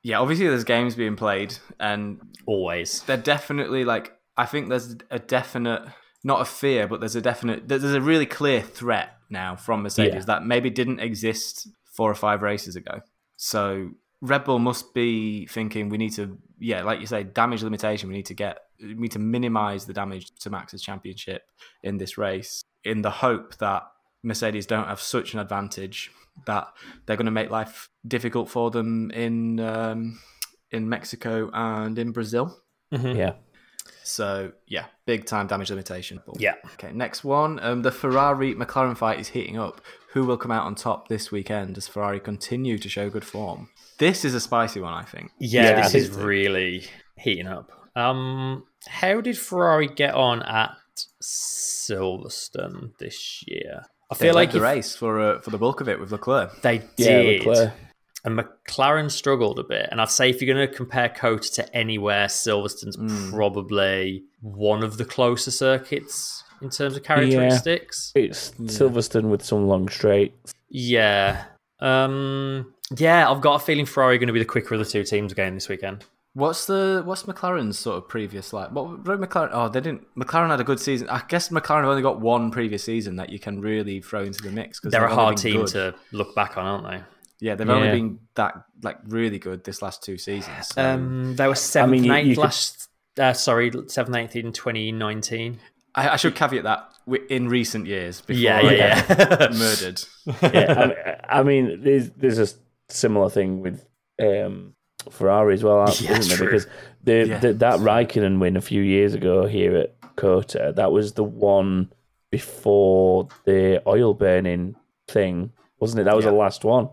C: yeah, obviously there's games being played, and
B: Always.
C: they're definitely like I think there's a definite not a fear, but there's a definite there's a really clear threat now from Mercedes
A: Yeah.
C: that maybe didn't exist four or five races ago. So Red Bull must be thinking we need to yeah, like you say, damage limitation. We need to get we need to minimize the damage to Max's championship in this race in the hope that Mercedes don't have such an advantage that they're going to make life difficult for them in um, in Mexico and in Brazil.
B: Mhm.
A: yeah.
C: So yeah, big time damage limitation.
B: Yeah.
C: Okay, next one. Um, the Ferrari McLaren fight is heating up. Who will come out on top this weekend as Ferrari continue to show good form? This is a spicy one, I think.
B: Yeah,
A: Yeah,
B: this is really heating up. Um, how did Ferrari get on at Silverstone this year? I
C: They
B: feel like
C: the
B: if
C: race for uh, for the bulk of it with Leclerc.
B: they
A: Yeah,
B: did.
A: Leclerc.
B: And McLaren struggled a bit. And I'd say if you're going to compare COTA to anywhere, Silverstone's
C: Mm.
B: probably one of the closer circuits in terms of characteristics.
A: It's Silverstone with some long straights.
B: Yeah. Um, yeah, I've got a feeling Ferrari are going to be the quicker of the two teams again this weekend.
C: What's the what's McLaren's sort of previous like? What what McLaren? Oh, they didn't. McLaren had a good season. I guess McLaren have only got one previous season that you can really throw into the mix because
B: They're a hard team to look back on, aren't they?
C: Yeah, they've only been that like really good this last two seasons. so-
B: Um, they were seventh
A: mean,
B: and
A: you-
B: eighth
A: you could-
B: last. Uh, sorry, seventh and eighth in 2019.
C: I, I should caveat that in recent years before
B: Yeah,
C: I
B: yeah,
C: get
B: yeah.
C: murdered.
A: yeah, I mean, I mean, there's there's a similar thing with um, Ferrari as well, aren't-
B: Yeah,
A: isn't there?
B: true.
A: Because the,
C: Yeah.
A: the that Raikkonen win a few years ago here at COTA, that was the one before the oil burning thing, wasn't it? That was
C: Yeah.
A: the last one,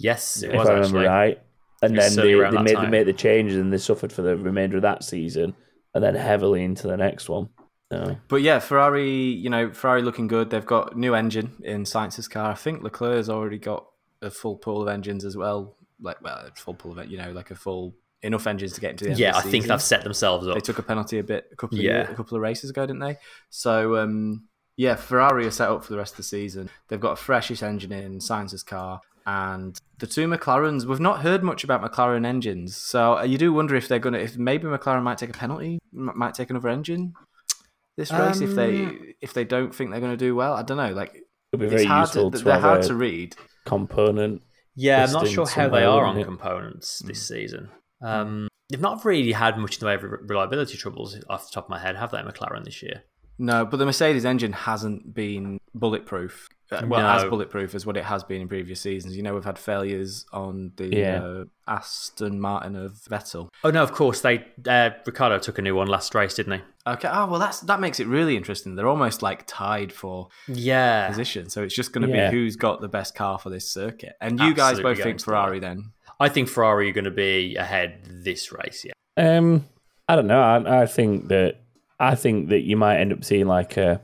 B: yes, it
A: if
B: was
A: I remember
B: actually.
A: right. And then they, they made
B: time.
A: they made the changes and they suffered for the remainder of that season, and then heavily into the next one. So,
C: But yeah, Ferrari, you know, Ferrari looking good. They've got new engine in Sainz's car. I think Leclerc's already got a full pool of engines as well. Like, well, a full pool of it, you know, like a full enough engines to get into the end
B: Yeah,
C: of the
B: I think they've set themselves up.
C: they took a penalty a bit a couple of
B: Yeah.
C: year- a couple of races ago, didn't they? So um, yeah, Ferrari are set up for the rest of the season. They've got a freshish engine in Sainz's car. And the two McLarens. We've not heard much about McLaren engines, so uh, you do wonder if they're gonna, if maybe McLaren might take a penalty, m- might take another engine this race if they
B: Um,
C: if they don't think they're going to do well. I don't know. Like
A: It'd be
C: it's
A: very
C: hard
A: useful
C: to,
A: to,
C: they're hard to read.
A: component.
B: Yeah, I'm not sure how they are on
A: it?
B: components this season. Um, they've not really had much in the way of reliability troubles off the top of my head, have they, McLaren this year?
C: No, but the Mercedes engine hasn't been bulletproof. Uh, well,
B: No.
C: as bulletproof as what it has been in previous seasons. You know, we've had failures on the
A: Yeah.
C: uh, Aston Martin of Vettel.
B: Oh no, of course they. Uh, Ricciardo took a new one last race, didn't he?
C: Okay. Oh well, that's that makes it really interesting. They're almost like tied for
B: Yeah,
C: position, so it's just going to
A: Yeah.
C: be who's got the best car for this circuit. And you guys both think
B: to
C: Ferrari then?
B: I think Ferrari are going to be ahead this race. Yeah,
A: Um, I don't know. I, I think that I think that you might end up seeing like a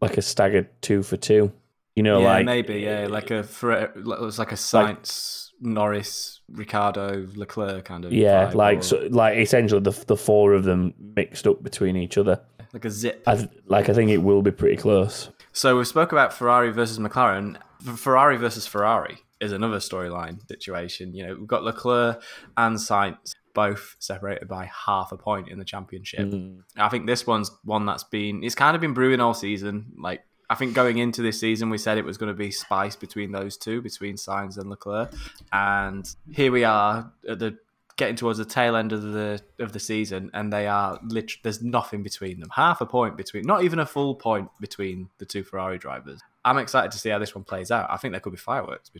A: like a staggered two for two. You know,
C: yeah,
A: like
C: maybe. Yeah, like a Fer- it was like a Sainz, Norris, Ricciardo, Leclerc kind of.
A: yeah, like
C: or
A: so, like essentially the the four of them mixed up between each other.
C: like a zip.
A: I th- like I think it will be pretty close.
C: So we spoke about Ferrari versus McLaren. Ferrari versus Ferrari is another storyline situation. You know, we've got Leclerc and Sainz both separated by half a point in the championship.
A: Mm.
C: I think this one's one that's been it's kind of been brewing all season. Like I think going into this season, we said it was going to be spice between those two, between Sainz and Leclerc, and here we are at the getting towards the tail end of the of the season, and they are literally there's nothing between them. Half a point between, not even a full point between the two Ferrari drivers. I'm excited to see how this one plays out. I think there could be fireworks.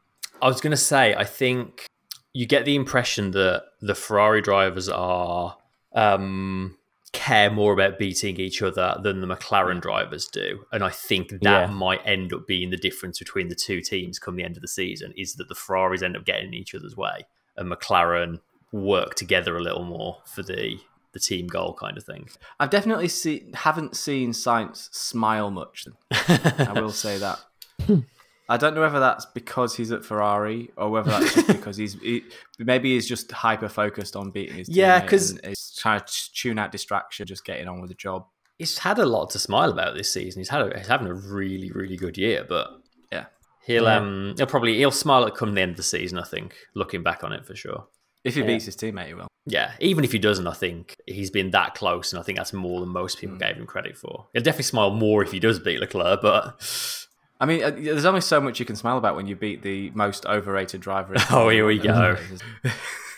B: I was going to say. I think you get the impression that the Ferrari drivers are um, care more about beating each other than the McLaren drivers do, and I think that
A: Yeah.
B: might end up being the difference between the two teams come the end of the season. Is that the Ferraris end up getting in each other's way, and McLaren work together a little more for the the team goal kind of thing.
C: I've definitely see, haven't seen Sainz smile much. I will say that. I don't know whether that's because he's at Ferrari or whether that's just because he's he, maybe he's just hyper focused on beating his
B: Yeah,
C: because he's trying to tune out distraction, just getting on with the job.
B: he's had a lot to smile about this season. He's had a, he's having a really really good year, but
C: Yeah.
B: he'll
A: Yeah.
B: um he'll probably he'll smile at come the end of the season. I think looking back on it for sure.
C: If he
A: Yeah.
C: beats his teammate, he will.
B: Yeah, even if he doesn't, I think he's been that close, and I think that's more than most people gave him credit for. He'll definitely smile more if he does beat Leclerc, but
C: I mean, uh, there's only so much you can smile about when you beat the most overrated driver. in
B: Oh, here we go.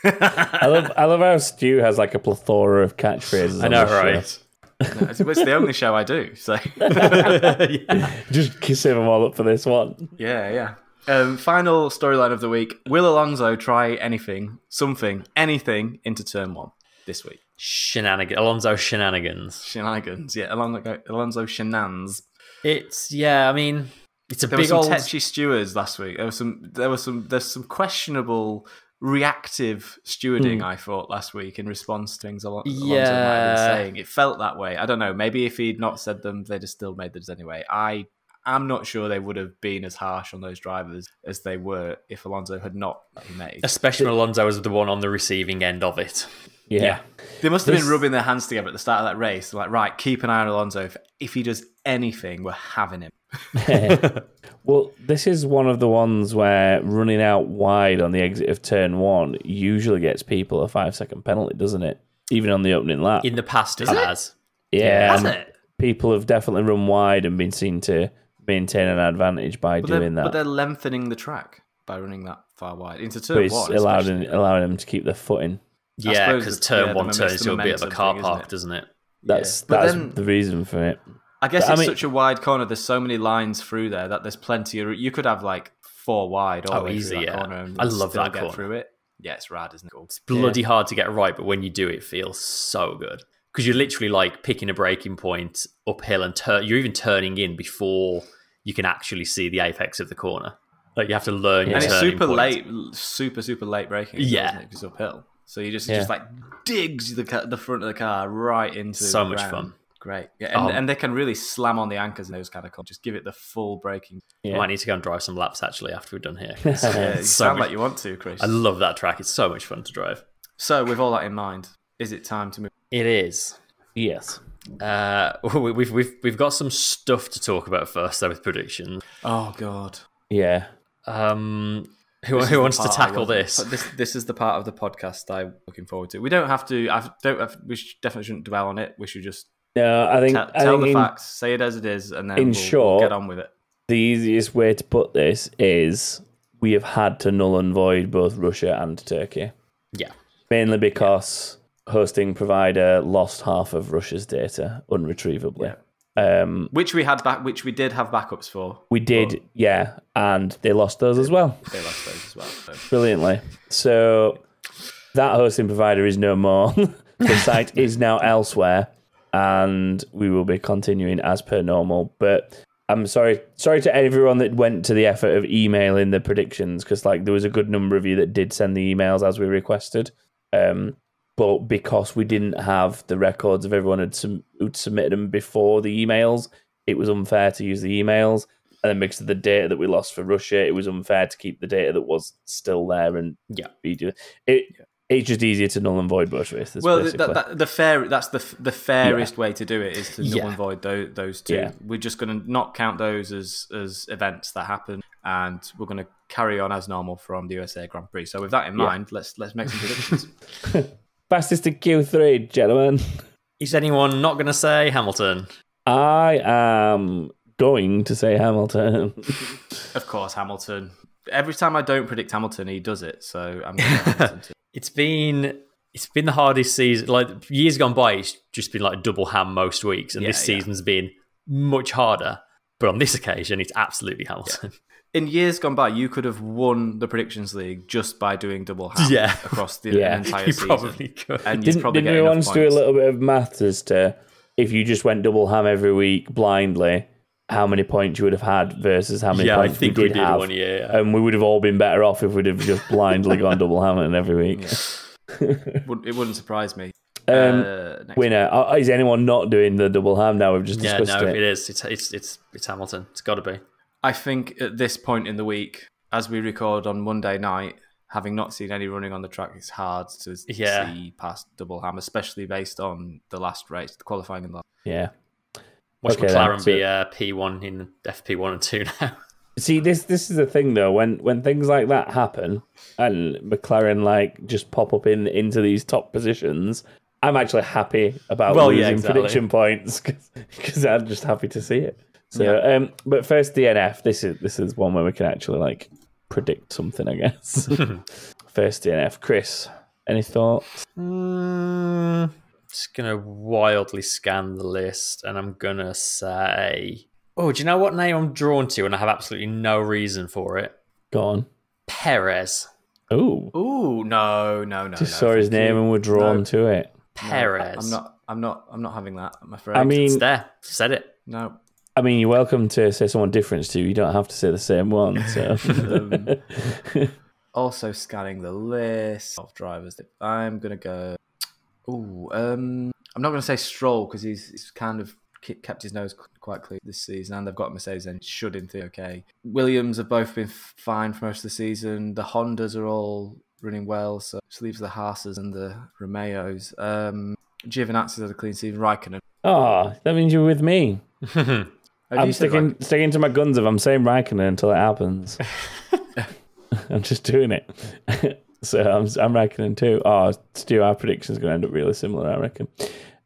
A: I love I love how Stu has like a plethora of catchphrases.
B: I know, right?
C: No, it's, it's the only show I do. So
A: Just save them all up for this one.
C: yeah, yeah. Um, final storyline of the week: Will Alonso try anything, something, anything into turn one this week?
B: Shenanigans, Alonso shenanigans.
C: Shenanigans, yeah. Alonso, Alonso shenanigans.
B: It's yeah, I mean, it's a
C: There were some
B: old.
C: tetchy stewards last week. There was some. There was some. There's some questionable reactive stewarding. Hmm. I thought last week in response to things might have
B: Yeah.
C: been saying. It felt that way. I don't know. Maybe if he'd not said them, they'd have still made those anyway. I. I'm not sure they would have been as harsh on those drivers as they were if Alonso had not made.
B: Especially when Alonso was the one on the receiving end of it.
A: Yeah.
C: Yeah. They must have
A: This-
C: been rubbing their hands together at the start of that race. Like, right, keep an eye on Alonso. If, if he does anything, we're having him.
A: Well, this is one of the ones where running out wide on the exit of turn one usually gets people a five second penalty, doesn't it? Even on the opening lap.
B: In the past, it
C: it?
B: has.
A: yeah,
C: Has
A: and
C: it?
A: people have definitely run wide and been seen to maintain an advantage by
C: But they're,
A: doing
C: but they're lengthening the track by running that far wide into
A: But
C: turn
A: it's
C: one.
A: allowing,
C: especially.
A: allowing them to keep their foot in.
B: Yeah, because turn
C: yeah,
B: one turns into a bit of a
C: momentum
B: car
C: thing,
B: park,
C: isn't it?
B: doesn't it?
A: That's
C: But
A: that's
C: then-
A: the reason for it.
C: I guess
A: But, I
C: it's
A: mean-
C: such a wide corner. There's so many lines through there that there's plenty of. You could have like four wide all
B: Oh,
C: the way through
B: easy,
C: that
B: yeah.
C: corner. And
B: I love that
C: get
B: corner.
C: through it. Yeah, it's rad, isn't it?
B: It's bloody hard to get right, but when you do, it feels so good because you're literally like picking a breaking point uphill and turn. You're even turning in before you can actually see the apex of the corner. Like you have to learn your
C: and it's super
B: point.
C: late, super super late well,
B: Yeah.
C: it's uphill. So you just
A: Yeah.
C: just like digs the the front of the car right into
B: So much fun.
C: Great, yeah, and,
B: Oh.
C: and they can really slam on the anchors in those kind of corners. Just give it the full braking.
B: I
A: Yeah.
B: might need to go and drive some laps actually after we're done here.
C: Yeah, you
B: so
C: sound
B: much-
C: like you want to, Chris.
B: I love that track. It's so much fun to drive.
C: so with all that in mind, is it time to move?
B: It is.
A: Yes.
B: Uh, we- we've we've we've got some stuff to talk about first, though, with predictions.
C: Oh God,
A: Yeah.
B: Um, Who, who wants to tackle this?
C: This this is the part of the podcast I'm looking forward to. We don't have to. I don't. Have, we definitely shouldn't dwell on it. We should just
A: No, I think,
C: te-
A: I
C: tell
A: think
C: the
A: in-
C: facts, say it as it is, and then
A: in
C: we'll,
A: short-
C: we'll get on with it.
A: the easiest way to put this is we have had to null and void both Russia and Turkey,
B: Yeah.
A: mainly because hosting provider lost half of Russia's data unretrievably. Um,
C: Which we had back. Which we did have backups for.
A: we did, yeah, and they lost those as well,
C: They lost those as well. So.
A: brilliantly. So that hosting provider is no more. the site is now elsewhere, and we will be continuing as per normal. But I'm sorry, sorry to everyone that went to the effort of emailing the predictions because like there was a good number of you that did send the emails as we requested. Um, but because we didn't have the records of everyone who'd, sum- who'd submitted them before the emails, it was unfair to use the emails. And then because of the data that we lost for Russia, it was unfair to keep the data that was still there and
B: Yeah.
A: be do it. It's just easier to null and void both races.
C: Well,
A: basically.
C: that, that, the fair that's the the fairest way to do it is to null
B: Yeah.
C: and void those, those two.
A: Yeah.
C: We're just going to not count those as as events that happen, and we're going to carry on as normal from the USA Grand Prix. So with that in
A: Yeah.
C: mind, let's let's make some predictions.
A: Fastest to Q3, gentlemen.
B: Is anyone not going to say Hamilton?
A: I am going to say Hamilton.
C: of course, Hamilton. Every time I don't predict Hamilton, he does it. So I'm going to Hamilton too.
B: It's been it's been the hardest season. Like years gone by, it's just been like double ham most weeks, and
C: Yeah,
B: this
C: yeah.
B: season's been much harder. But on this occasion, it's absolutely Hamilton.
C: In years gone by, you could have won the predictions league just by doing double ham
B: Yeah.
C: across the
A: Yeah.
C: entire
B: you
C: season.
B: probably could.
C: and you'd
A: didn't
C: probably
A: didn't we
C: enough
A: once do a little bit of maths as to if you just went double ham every week blindly, how many points you would have had versus how many
B: yeah, I
A: points
B: think
A: we
B: we
A: did,
B: did
A: have?
B: one year.
A: And we would have all been better off if we'd have just blindly gone double hammering every week.
C: Would- It wouldn't surprise me.
A: Um,
C: Uh,
A: Winner. Uh, Is anyone not doing the double ham now? We've just
B: yeah,
A: discussed
B: no,
A: it.
B: it is. It's it's it's it's Hamilton. It's got to be.
C: I think at this point in the week, as we record on Monday night, having not seen any running on the track, it's hard to
B: Yeah.
C: see past double ham, especially based on the last race, the qualifying in the
A: Yeah.
B: Watch
A: Okay,
B: McLaren
A: then,
B: be
A: so-
B: uh, P1 in FP one and two now.
A: See, this this is the thing though. When when things like that happen, and McLaren like just pop up in into these top positions, I'm actually happy about
B: Well,
A: losing
B: yeah, exactly.
A: prediction points because I'm just happy to see it. So, um, but first DNF. This is this is one where we can actually like predict something, I guess. first DNF, Chris. Any thoughts?
B: Mm, just gonna wildly scan the list, and I'm gonna say, oh, do you know what name I'm drawn to? And I have absolutely no reason for it.
A: Go on.
B: Perez.
A: Oh,
C: Ooh, no, no, no.
A: just
C: no,
A: saw his name
C: you.
A: and we're drawn
C: No.
A: to it.
C: No,
B: Perez.
C: I'm not. I'm not. I'm not having that. I'm afraid.
A: I mean,
B: It's there. Said it.
C: no.
A: I mean, you're welcome to say someone different to. You don't have to say the same one. So.
C: Um, Also scanning the list of drivers. That I'm gonna go. Ooh, um, I'm not gonna say Stroll because he's, he's kind of kept his nose quite clean this season, and they've got Mercedes and should in theory okay. Williams have both been fine for most of the season. The Hondas are all running well, so just leaves the Haas's and the Romeos. Um, Giovinazzi's had a clean season. Raikkonen.
A: Oh, that means you're with me. I'm sticking sticking to my guns if I'm saying Raikkonen until it happens. I'm just doing it. So I'm I'm Raikkonen too. Oh, Stu, our prediction's going to end up really similar, I reckon.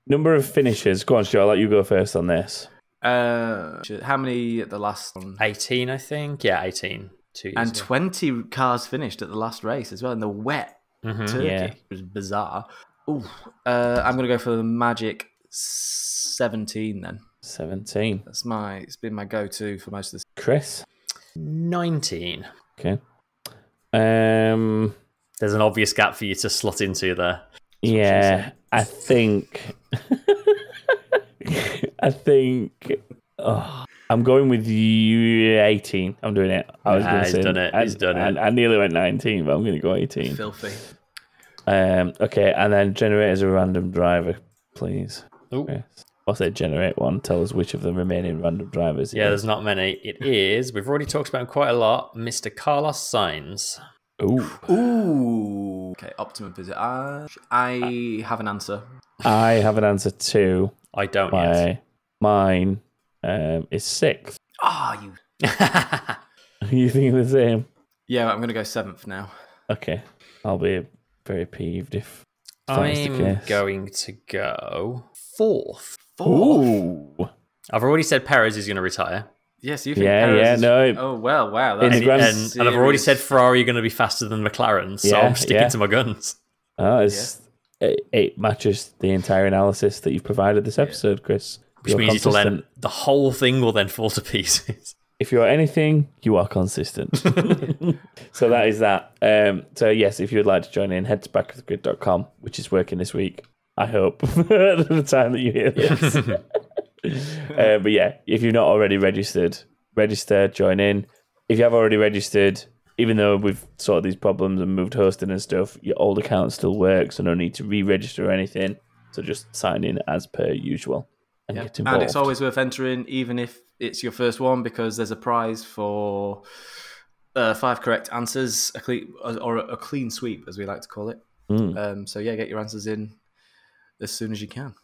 A: Number of finishes. Go on, Stu. I'll let you go first on this.
C: Uh, how many at the last one?
B: 18, I think. Yeah, 18. Two years
C: And
B: ago.
C: 20 cars finished at the last race as well in the wet
B: Mhm.
C: Turkey.
A: Yeah.
C: It was bizarre. Ooh, uh, I'm going to go for the Magic 17 then.
A: 17.
C: That's my, it's been my go to for most of this.
A: Chris.
B: 19.
A: Okay. Um.
B: There's an obvious gap for you to slot into there.
A: Yeah, I think. I think. Oh, I'm going with you. 18. I'm doing it. I was
B: Nah,
A: going to
B: he's
A: say.
B: done it.
A: I,
B: He's done it.
A: I, I nearly went 19, but I'm going to go 18.
C: Filthy.
A: Um. Okay, and then generate as a random driver, please.
B: Ooh.
A: Chris. I'll say generate one. Tell us which of the remaining random drivers. it
B: Yeah,
A: is.
B: there's not many. It is, we've already talked about him quite a lot, Mr. Carlos Sainz.
A: Ooh.
C: Ooh. Okay, optimum position. Uh, I have an answer.
A: I have an answer too.
B: I don't
A: My mine um, is sixth.
C: Ah, you.
B: yet.
A: you think the same?
C: Yeah, I'm going to go seventh now.
A: Okay, I'll be very peeved if that is the
B: I'm
A: case.
B: going to go fourth.
A: Ooh,
B: I've already said Perez is going to retire.
C: Yes, you think
A: Yeah,
C: Perez
A: yeah,
C: is-
A: no.
C: Oh well, wow.
A: In
C: That's
A: the grand-
B: And, and I've already said. Ferrari are going to be faster than McLaren, so
A: Yeah,
B: I'm sticking
A: yeah.
B: to my guns.
A: oh, it's, it, it matches the entire analysis that you've provided this episode, Chris.
B: Which
A: You're
B: means then the whole thing will then fall to pieces.
A: if you're anything, you are consistent. so that is that. Um, so yes, if you would like to join in, head to backofthegrid.com, which is working this week. I hope at the time that you hear this. Uh, but yeah, if you're not already registered, register, join in. If you have already registered, even though we've sorted these problems and moved hosting and stuff, your old account still works, so no need to re-register or anything. So just sign in as per usual and
C: Yeah.
A: get involved.
C: And it's always worth entering, even if it's your first one, because there's a prize for uh, five correct answers, a clean, or a clean sweep, as we like to call it.
A: Mm.
C: Um, so yeah, get your answers in as soon as you can.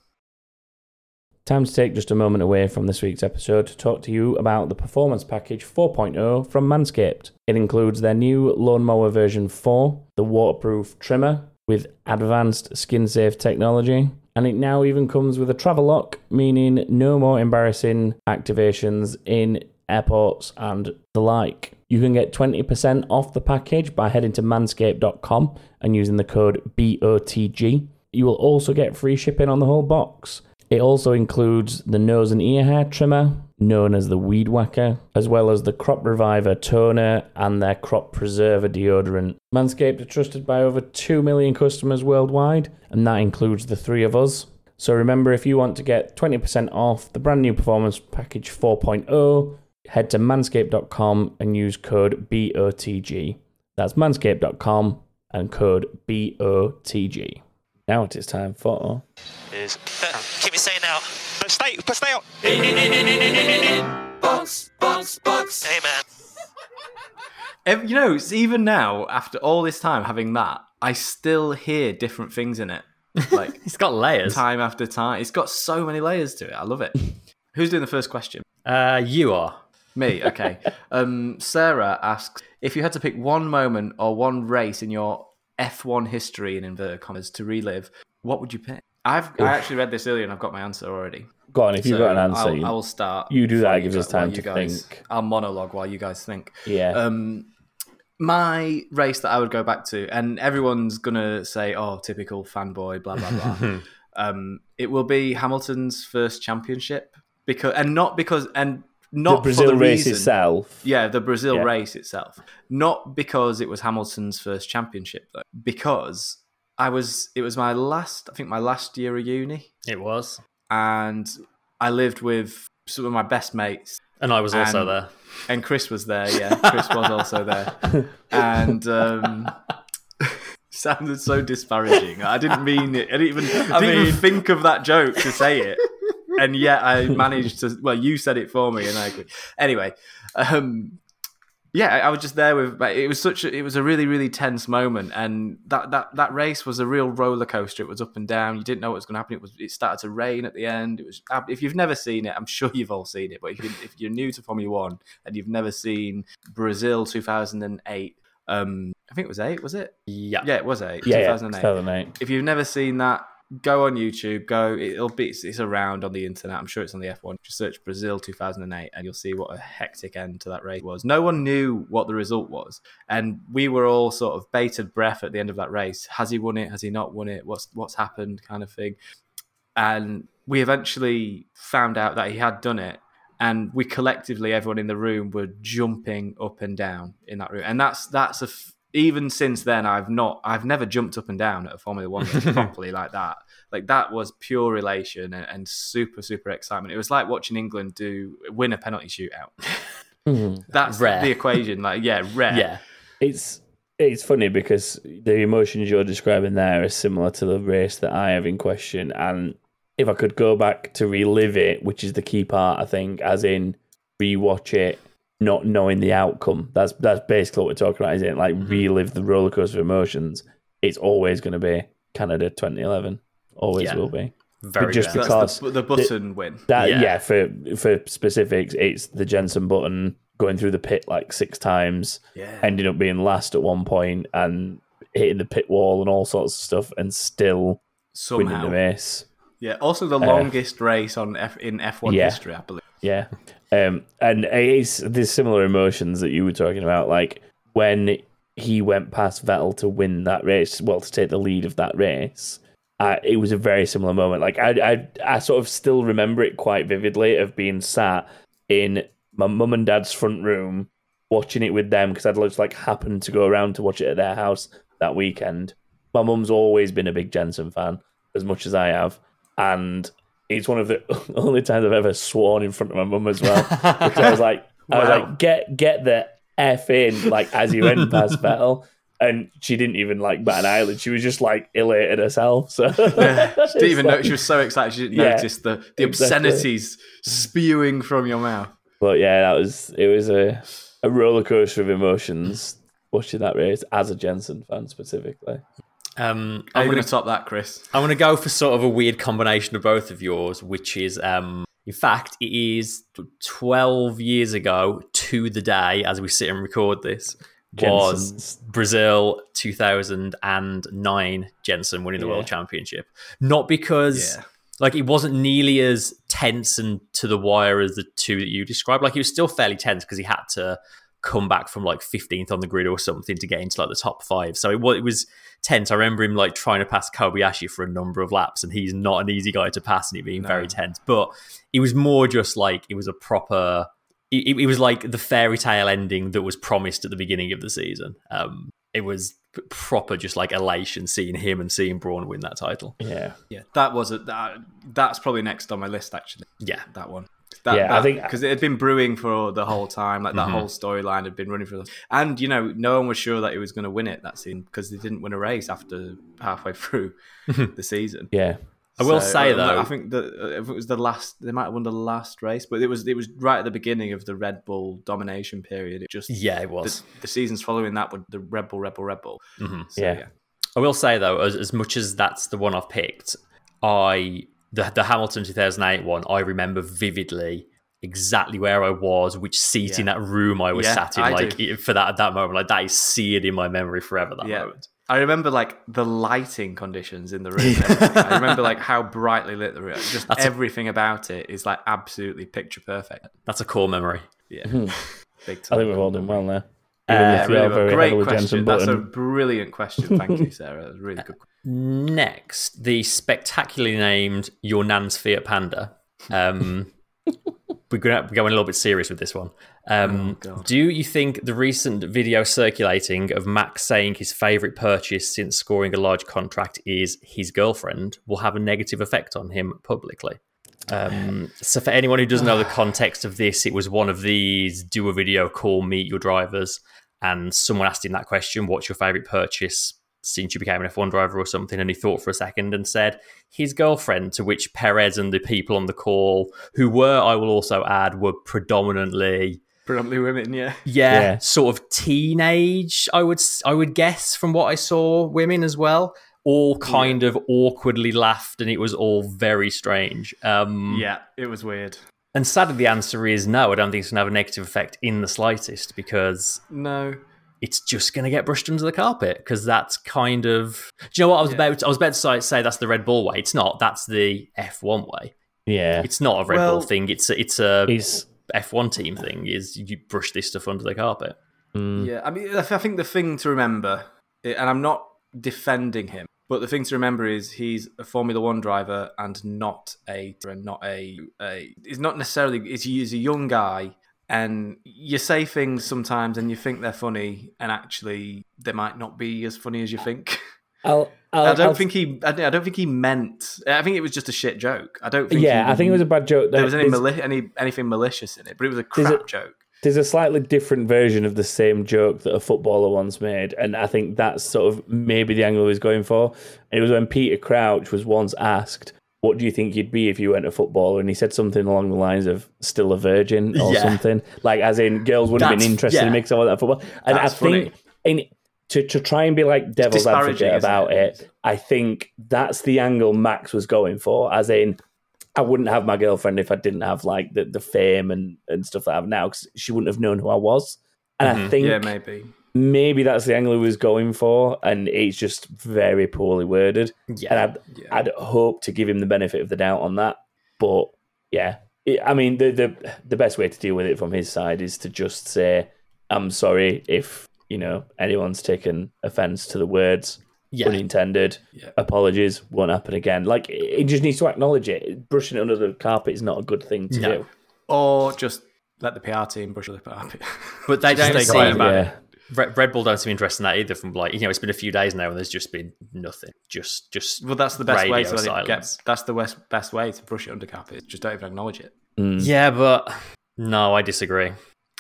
A: Time to take just a moment away from this week's episode to talk to you about the Performance Package 4.0 from Manscaped. It includes their new Lawnmower version 4, the waterproof trimmer with advanced skin safe technology, and it now even comes with a travel lock, meaning no more embarrassing activations in airports and the like. You can get 20% off the package by heading to manscaped.com and using the code BOTG. You will also get free shipping on the whole box. It also includes the nose and ear hair trimmer, known as the Weed Whacker, as well as the Crop Reviver toner and their Crop Preserver deodorant. Manscaped are trusted by over 2 million customers worldwide, and that includes the three of us. So remember, if you want to get 20% off the brand new Performance Package 4.0, head to manscaped.com and use code BOTG. That's manscaped.com and code BOTG. Now it is time for.
D: is. Keep me saying now. But stay, but stay out.
E: Box, box, box.
D: Hey man.
C: You know, it's even now, after all this time having that, I still hear different things in it. Like
B: It's got layers.
C: time after time. It's got so many layers to it. I love it. Who's doing the first question?
B: Uh, you are.
C: Me, okay. um, Sarah asks if you had to pick one moment or one race in your F1 history in inverted commas to relive, what would you pick? I've I actually read this earlier and I've got my answer already.
A: Go on, if you've got an answer.
C: I'll,
A: you-
C: I will start.
A: you do that, it gives us time to
C: guys,
A: think.
C: I'll monologue while you guys think.
A: yeah.
C: Um, my race that I would go back to, and everyone's gonna say, "Oh, typical fanboy," blah blah blah. um, it will be Hamilton's first championship because, and not because, and
A: the
C: not
A: Brazil
C: for the
A: race
C: reason,
A: itself.
C: Yeah, the Brazil
A: Yeah.
C: race itself, not because it was Hamilton's first championship though, because I was, it was my last, I think my last year of uni,
B: It was.
C: and I lived with some of my best mates
B: And I was also
C: And-
B: there.
C: and Chris was there. Yeah, Chris was also there, and um, sounded so disparaging. I didn't mean it. I didn't even, I didn't even think of that joke to say it, and yet I managed to. Well, you said it for me, and I agree. Anyway, um, yeah, I was just there with. It was such. A, it was a really, really tense moment, and that that that race was a real roller coaster. It was up and down. You didn't know what was going to happen. It was. It started to rain at the end. It was. If you've never seen it, I'm sure you've all seen it. But if you if you're new to Formula One and you've never seen Brazil 2008, um, I think it was eight. Was it?
B: Yeah.
C: Yeah, it was eight.
A: Yeah, yeah,
C: 2008
A: 2008.
C: if you've never seen that, go on YouTube. Go, it'll be it's, it's around on the internet. I'm sure it's on the F1. Just search Brazil 2008, and you'll see what a hectic end to that race was. No one knew what the result was, and we were all sort of bated breath at the end of that race. Has he won it? Has he not won it? What's what's happened? Kind of thing. And we eventually found out that he had done it. And we collectively, everyone in the room, were jumping up and down in that room, and that's that's a even since then, I've not, I've never jumped up and down at a Formula One race properly like that. Like that was pure relation and, and super, super excitement. It was like watching England do win a penalty shootout.
A: Mhm.
C: That's
B: Rare.
C: the equation. Like, yeah, rare.
B: Yeah.
A: It's it's funny because the emotions you're describing there are similar to the race that I have in question, and if I could go back to relive it, which is the key part, I think, as in rewatch it, not knowing the outcome. That's that's basically what we're talking about, isn't it? Like mm-hmm. relive the rollercoaster of emotions. It's always going to be Canada 2011. Always
B: Yeah.
A: will be.
B: Very
A: just
B: rare.
A: Because
C: that's the, the button win.
A: That
B: Yeah.
A: yeah. for for specifics, it's the Jensen Button going through the pit like six times,
C: Yeah.
A: ending up being last at one point and hitting the pit wall and all sorts of stuff, and still winning the race.
C: Yeah. Also, the uh, longest race on F in F1
A: Yeah.
C: history, I believe.
A: Yeah. Um, and it's there's similar emotions that you were talking about, like when he went past Vettel to win that race, well, to take the lead of that race. It was a very similar moment. Like I, I, I sort of still remember it quite vividly of being sat in my mum and dad's front room watching it with them because I'd just like happened to go around to watch it at their house that weekend. My mum's always been a big Jensen fan, as much as I have, and it's one of the only times I've ever sworn in front of my mum as well. Because I was like, I was like, get get the f in, like as you went past Vettel, and she didn't even like bat an eyelid. She was just like elated herself. So
C: Didn't even know she was so excited. She didn't
A: Yeah,
C: notice the, the
A: exactly.
C: obscenities spewing from your mouth.
A: But yeah, that was it. Was a a roller coaster of emotions watching that race as a Jensen fan specifically.
B: Um,
C: I'm going to top that, Chris.
B: I'm gonna go for sort of a weird combination of both of yours, which is um, in fact it is 12 years ago to the day as we sit and record this was
A: Jensen's-
B: Brazil 2009 Jensen winning the
A: Yeah.
B: world championship. Not because
C: Yeah.
B: like it wasn't nearly as tense and to the wire as the two that you described. Like it was still fairly tense because he had to come back from like 15th on the grid or something to get into like the top five. So it was, it was tense. I remember him like trying to pass Kobayashi for a number of laps, and he's not an easy guy to pass, and it being very tense. But it was more just like it was a proper. It, it- it was like the fairy tale ending that was promised at the beginning of the season. Um, it was proper, just like elation seeing him and seeing Braun win that title.
A: Yeah,
C: Yeah, that was a, that, that's probably next on my list actually.
B: Yeah,
C: That one. That,
A: Yeah, I think-
C: because it had been brewing for the whole time. Like that whole storyline had been running for, and you know, no one was sure that he was going to win it that season because they didn't win a race after halfway through the season.
A: yeah,
B: I will
C: So,
B: say
C: uh,
B: though,
C: I think that uh, if it was the last, they might have won the last race, but it was it was right at the beginning of the Red Bull domination period. It just
B: yeah, it was.
C: the seasons following that were the Red Bull, Red Bull, Red Bull.
B: Mhm.
C: So,
A: Yeah.
B: I will say though, as, as much as that's the one I've picked, I the the Hamilton 2008 one, I remember vividly exactly where I was, which seat in that room I was
C: Yeah,
B: sat in,
C: I
B: like
C: do.
B: for that at that moment. Like that is seared in my memory forever. That
C: Yeah.
B: moment.
C: I remember like the lighting conditions in the room. and. I remember like how brightly lit the room. Just
B: That's a-
C: everything about it is like absolutely picture perfect.
B: That's a core memory.
C: Yeah, big time.
A: I think we've all done well there.
B: Uh,
C: Yeah, really
A: very
C: Great question. That's a brilliant question. Thank you, Sarah. That's a really good. question.
B: Next, the spectacularly named Your Nan's Fiat Panda. Um, we're going to go a little bit serious with this one. Um,
C: Oh,
B: do you think the recent video circulating of Max saying his favourite purchase since scoring a large contract is his girlfriend will have a negative effect on him publicly? Um, so, for anyone who doesn't know the context of this, it was one of these do a video call, meet your drivers, and someone asked him that question What's your favourite purchase since you became an F1 driver or something? And he thought for a second and said, His girlfriend, to which Perez and the people on the call, who were, I will also add, were predominantly.
C: Predominantly women. Yeah.
B: Yeah,
A: Yeah.
B: sort of teenage. I would I would guess from what I saw, women as well, all kind of awkwardly laughed, and it was all very strange. Um,
C: Yeah. It was weird.
B: and sadly, the answer is no. I don't think it's going to have a negative effect in the slightest because
C: No.
B: it's just going to get brushed under the carpet because that's kind of. Do you know what I was
C: Yeah.
B: about? I was about to say, say that's the Red Bull way. It's not. That's the F1 way.
A: Yeah,
B: It's not a Red
C: Well-
B: Bull thing. It's a, it's a
A: he's
B: F1 team thing. Is you brush this stuff under the carpet.
A: mm,
C: Yeah, I mean, I think the thing to remember, and I'm not defending him, but the thing to remember is he's a Formula One driver and not a, and not a, a he's not necessarily, he's, he's a young guy, and you say things sometimes and you think they're funny, and actually they might not be as funny as you think.
A: I'll, I'll,
C: I don't
A: I'll-
C: think he, I don't think he meant. I think it was just a shit joke. I don't think.
A: Yeah, I think it was a bad joke.
C: There was any, mali- any anything malicious in it, but it was a crap
A: a-
C: joke.
A: There's a slightly different version of the same joke that a footballer once made, and I think that's sort of maybe the angle he was going for. And it was when Peter Crouch was once asked, "What do you think you'd be if you went a footballer?" And he said something along the lines of "still a virgin" or
B: Yeah.
A: something, like as in girls wouldn't have been interested
B: yeah.
A: in mixing all that football. And
C: That's
A: I think in, to to try and be like devil's advocate about
C: it?
A: it, I think that's the angle Max was going for, as in I wouldn't have my girlfriend if I didn't have like the, the fame and, and stuff that I have now because she wouldn't have known who I was. And I
B: Mhm.
A: think
C: Yeah, maybe.
A: maybe that's the angle he was going for, and it's just very poorly worded.
B: Yeah.
A: And I'd,
C: Yeah.
A: I'd hope to give him the benefit of the doubt on that. But yeah, it, I mean, the, the the best way to deal with it from his side is to just say, "I'm sorry if you know anyone's taken offence to the words."
B: Yeah.
A: Unintended.
C: Yeah.
A: Apologies won't happen again. Like he just needs to acknowledge it. Brushing it under the carpet is not a good thing to
B: No.
A: do.
C: Or just let the PR team brush the carpet.
B: But they don't
C: stay
B: seem,
C: quiet about
A: yeah.
B: Red, Red Bull don't seem interested in that either. From like you know, it's been a few days now, and there's just been nothing. Just, just
C: well, that's the best way to let it
B: silence.
C: get. That's the best, best way to brush it under carpet. Just don't even acknowledge it.
A: Mm.
B: yeah, but no, I disagree.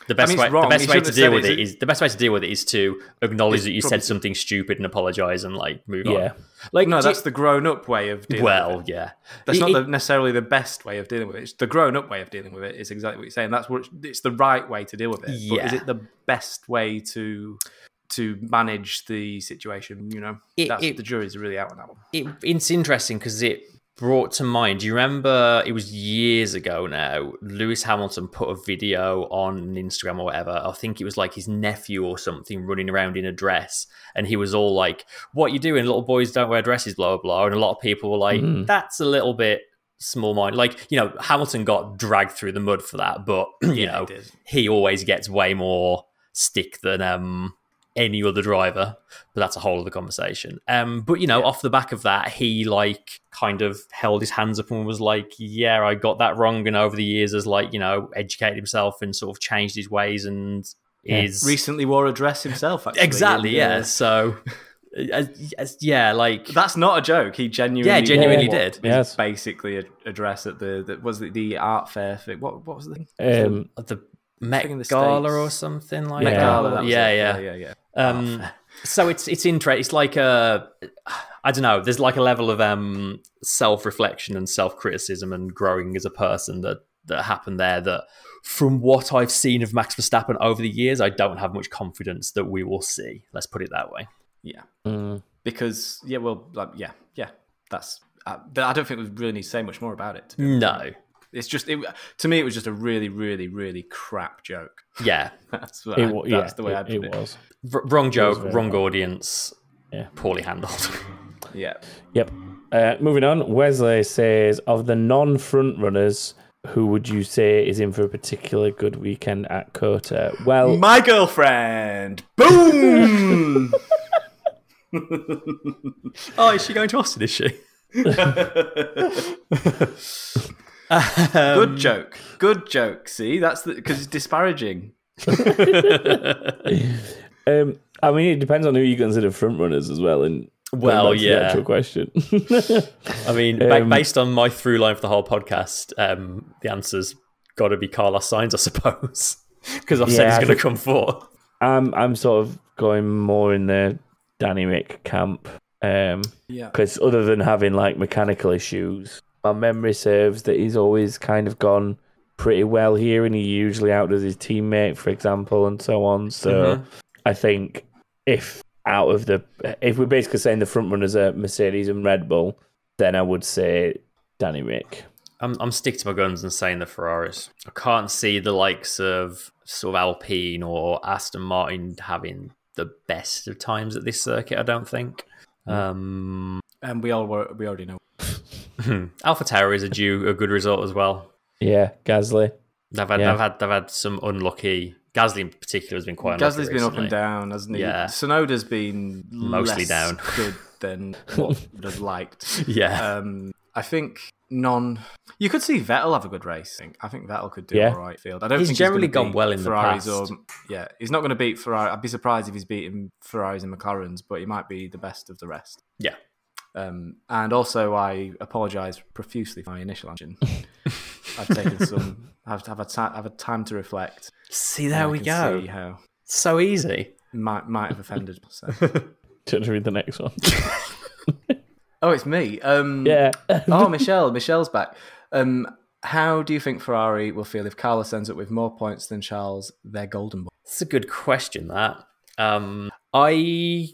B: The best
C: mean,
B: way,
C: wrong.
B: the best way to deal with
C: it.
B: it is the best way to deal with it is to acknowledge that you
C: probably-
B: said something stupid and apologize and like move
A: Yeah.
B: on. Like
C: No,
B: do-
C: that's the grown-up way of dealing.
B: well,
C: with it.
B: Well, yeah.
C: that's
B: It-
C: not
B: it-
C: the, necessarily the best way of dealing with it. It's the grown-up way of dealing with it, it. Is exactly what you're saying. That's what it's the right way to deal with it. But is it the best way to to manage the situation? You know,
B: It-
C: that's,
B: it-
C: the jury's really out on that one.
B: it, it's interesting because it brought to mind. Do you remember? It was years ago now. Lewis Hamilton put a video on Instagram or whatever. I think it was like his nephew or something running around in a dress, and he was all like, "What you doing? Little boys don't wear dresses." Blah blah blah. And a lot of people were like,
A: Mhm.
B: "That's a little bit." Small mind, like you know, Hamilton got dragged through the mud for that, but you
C: Yeah,
B: know,
C: he
B: he always gets way more stick than um any other driver but that's a whole other conversation um but you know off the back of that he like kind of held his hands up and was like yeah i got that wrong and over the years has like you know educated himself and sort of changed his ways and
A: Yeah.
B: is
C: Recently wore a dress himself. Actually,
B: exactly
C: and, uh,
B: yeah so uh, yeah like
C: That's not a joke. He genuinely,
B: Yeah, genuinely
C: wore
B: did.
C: what was
A: Yes.
C: basically a, a dress at the that was the, the art fair thing. What what was the?
A: Um,
B: the Met
C: thing the
B: Gala
C: States.
B: or something like
A: Met
B: that.
A: Gala,
C: that
B: yeah, yeah,
C: yeah, yeah, yeah.
B: Um,
C: Art
B: so it's it's interesting. It's like a, I don't know. There's like a level of um self reflection and self criticism and growing as a person that that happened there. That from what I've seen of Max Verstappen over the years, I don't have much confidence that we will see. Let's put it that way.
C: yeah.
A: mm,
C: Because yeah, well, like, yeah, yeah. That's uh, I don't think we really need to say much more about it. to be honest.
B: No,
C: It's just it, to me, it was just a really, really, really crap joke.
B: yeah,
C: That's what
A: it,
C: I, that's
A: yeah,
C: the way
A: it,
C: I put
A: it
C: it.
A: was.
B: R- wrong joke,
A: very
B: wrong
A: bad.
B: audience,
A: Yeah.
B: poorly handled.
C: Yeah.
A: Yep. Uh, moving on, Wesley says of the non-front runners, who would you say is in for a particular good weekend at COTA? Well,
C: My girlfriend. Boom.
B: oh, is she going to Austin? Is she?
C: Good joke. Good joke. See, that's the because it's disparaging.
A: um, I mean, it depends on who you consider front runners as well. And
B: Well,
A: the
B: yeah.
A: actual question.
B: I mean, ba-
A: Um,
B: based on my through line for the whole podcast, um, the answer's got to be Carlos Sainz, I suppose, because I've said he's going to come fourth.
A: I'm I'm sort of going more in the Danny Rick camp. Um,
C: Yeah.
A: because other than having like mechanical issues, my memory serves that he's always kind of gone pretty well here, and he usually outdoes his teammate, for example, and so on. So
B: Mhm.
A: I think if out of the if we're basically saying the front runners are Mercedes and Red Bull, then I would say Danny Rick.
B: I'm, I'm sticking to my guns and saying the Ferraris. I can't see the likes of sort of Alpine or Aston Martin having the best of times at this circuit. I don't think. Um,
C: And we all were, we already know.
B: AlphaTauri is a due a good result as well.
A: Yeah, Gasly.
B: They've had
A: Yeah.
B: they've had they've had some unlucky. Gasly in particular has been quite. unlucky
C: Gasly's been up and down, hasn't he?
B: Yeah.
C: Tsunoda's been
B: Mostly
C: less
B: down.
C: good than what would have liked.
B: Yeah,
C: Um, I think non. You could see Vettel have a good race. I think, I think Vettel could do
A: Yeah.
C: all right field. I don't
B: He's
C: think
B: generally
C: gonna
B: gone well in the
C: Ferraris
B: past.
C: Or, yeah, he's not going to beat Ferrari. I'd be surprised if he's beating Ferraris and McLarens, but he might be the best of the rest.
B: yeah.
C: Um, and also, I apologise profusely for my initial answer. I've taken some. I've, I've, had, I've had time to reflect.
B: See, there we go.
C: See how
B: So easy.
C: might might have offended. So.
A: To read the next one.
C: oh, it's me. Um,
A: yeah.
C: oh, Michelle. Michelle's back. Um, how do you think Ferrari will feel if Carlos ends up with more points than Charles? Their golden boy.
B: That's a good question. That um, I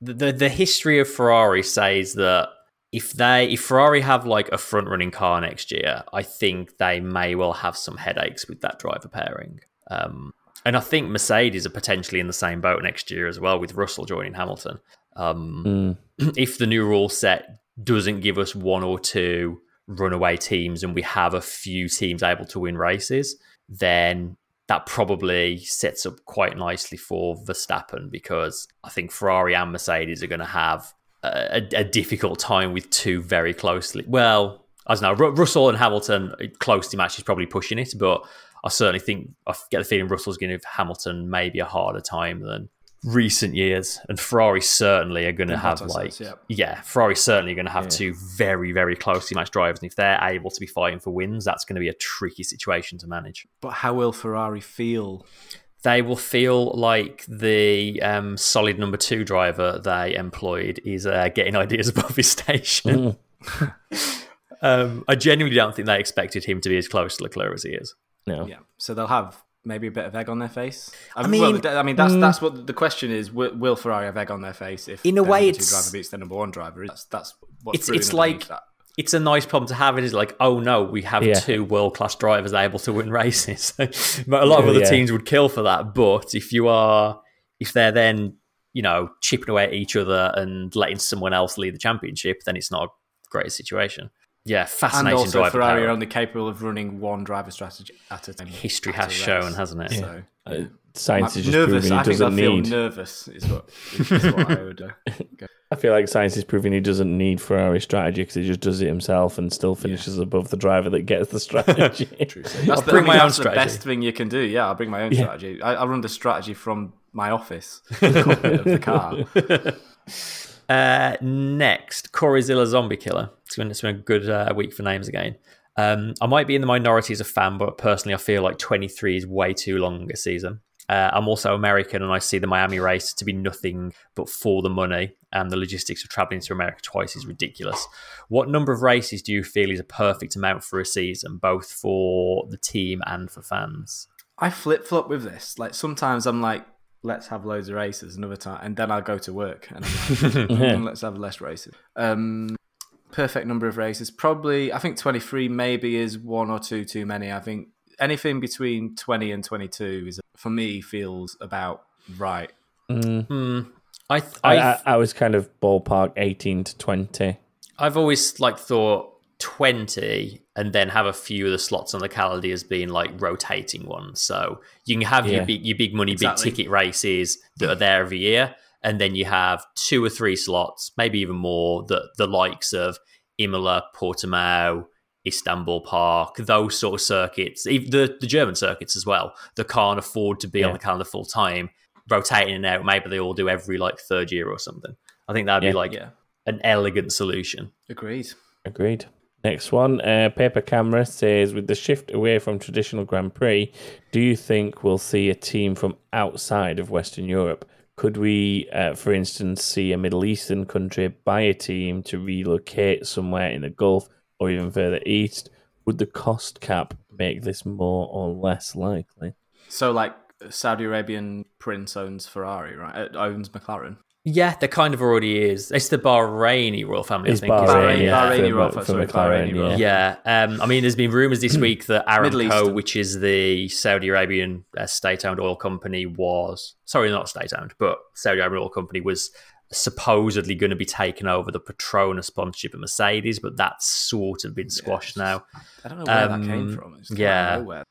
B: the the history of Ferrari says that if they if Ferrari have like a front running car next year, I think they may well have some headaches with that driver pairing. Um, and I think Mercedes are potentially in the same boat next year as well, with Russell joining Hamilton. Um,
A: Mm.
B: If the new rule set doesn't give us one or two runaway teams and we have a few teams able to win races, then that probably sets up quite nicely for Verstappen because I think Ferrari and Mercedes are going to have a, a difficult time with two very closely. Well, I don't know. Ru- Russell and Hamilton uh, closely matched is probably pushing it, but I certainly think I get the feeling Russell's going to give Hamilton maybe a harder time than recent years, and Ferrari certainly are going to have like
C: yeah.
B: yeah, Ferrari certainly going to have
A: Yeah.
B: two very very closely matched drivers, and if they're able to be fighting for wins, that's going to be a tricky situation to manage.
C: But how will Ferrari feel?
B: They will feel like the um, solid number two driver they employed is uh, getting ideas above his station. um, I genuinely don't think they expected him to be as close to Leclerc as he is.
A: No.
C: Yeah, so they'll have maybe a bit of egg on their face. I,
B: mean-
C: mean, well, I mean that's mm. that's what the question is: will, will Ferrari have egg on their face if
B: In a way,
C: number two
B: it's-
C: driver beats their number one driver? That's that's what's
B: It's it's like
C: that.
B: it's a nice problem to have. It is like, oh no, we have
A: Yeah.
B: two world class drivers able to win races. but a lot of other
A: Yeah.
B: teams would kill for that. But if you are, if they're then you know chipping away at each other and letting someone else lead the championship, then it's not a great situation. Yeah, fascinating.
C: And also,
B: driver.
C: Ferrari
B: power.
C: are only capable of running one driver strategy at a time.
B: History has shown, hasn't it?
C: So,
A: Uh, Sainz
C: I'm
A: is just
C: nervous.
A: proving
C: I
A: he
C: think they'll
A: doesn't
C: feel
A: need.
C: nervous. Is what, is what I would. Uh, go.
A: I feel like Sainz is proving he doesn't need Ferrari strategy because he just does it himself and still finishes above the driver that gets the strategy.
C: That's
B: I'll
C: the,
B: bring my own
C: that's the best thing you can do. Yeah, I'll bring my own
A: Yeah.
C: strategy. I, I'll run the strategy from my office, the cockpit of the car.
B: Uh, next, Coryzilla Zombie Killer. It's been, it's been a good uh, week for names again. Um, I might be in the minority as a fan, but personally, I feel like 23 is way too long a season. Uh, I'm also American, and I see the Miami race to be nothing but for the money, and the logistics of traveling to America twice is ridiculous. What number of races do you feel is a perfect amount for a season, both for the team and for fans?
C: I flip flop with this. Like sometimes I'm like, let's have loads of races. Another time, and then I'll go to work and I'm like, "Mm, let's have less races. Um, perfect number of races. Probably, I think 23 maybe is one or two too many. I think anything between 20 and 22 is for me feels about right.
A: Mm.
B: Hmm. I, th-
A: I,
B: I,
A: I, I was kind of ballpark 18 to 20.
B: I've always like thought twenty, and then have a few of the slots on the calendar as being like rotating ones. So you can have
A: Yeah.
B: your big, your big money,
C: Exactly.
B: big ticket races that are there every year, and then you have two or three slots, maybe even more, that the likes of Imola, Portimao, Istanbul Park, those sort of circuits, the the German circuits as well, that can't afford to be on the calendar full time, rotating in and out. Maybe they all do every like third year or something. I think that'd
A: Yeah.
B: be like
C: Yeah,
B: an elegant solution.
C: agreed.
A: Agreed. Next one, uh, Paper Camera says, with the shift away from traditional Grand Prix, do you think we'll see a team from outside of Western Europe? Could we, uh, for instance, see a Middle Eastern country buy a team to relocate somewhere in the Gulf or even further east? Would the cost cap make this more or less likely?
C: So like Saudi Arabian prince owns Ferrari, right? Uh, owns McLaren.
B: Yeah, there kind of already is. It's the Bahraini royal family,
A: It's
B: I think. isn't
A: Bahrain, yeah,
C: Bahraini
A: for-
C: royal-
A: for
C: sorry,
A: McLaren,
C: Bahraini royal.
B: Yeah, um, I mean, there's been rumors this week that
C: Middle
B: Aramco, which is the Saudi Arabian uh, state-owned oil company, was sorry, not state-owned, but Saudi Arabian oil company was supposedly going to be taking over the Petronas sponsorship of Mercedes, but that's sort of been squashed now.
C: I don't know where
B: Um,
C: that came from. It's
B: yeah.
C: of nowhere.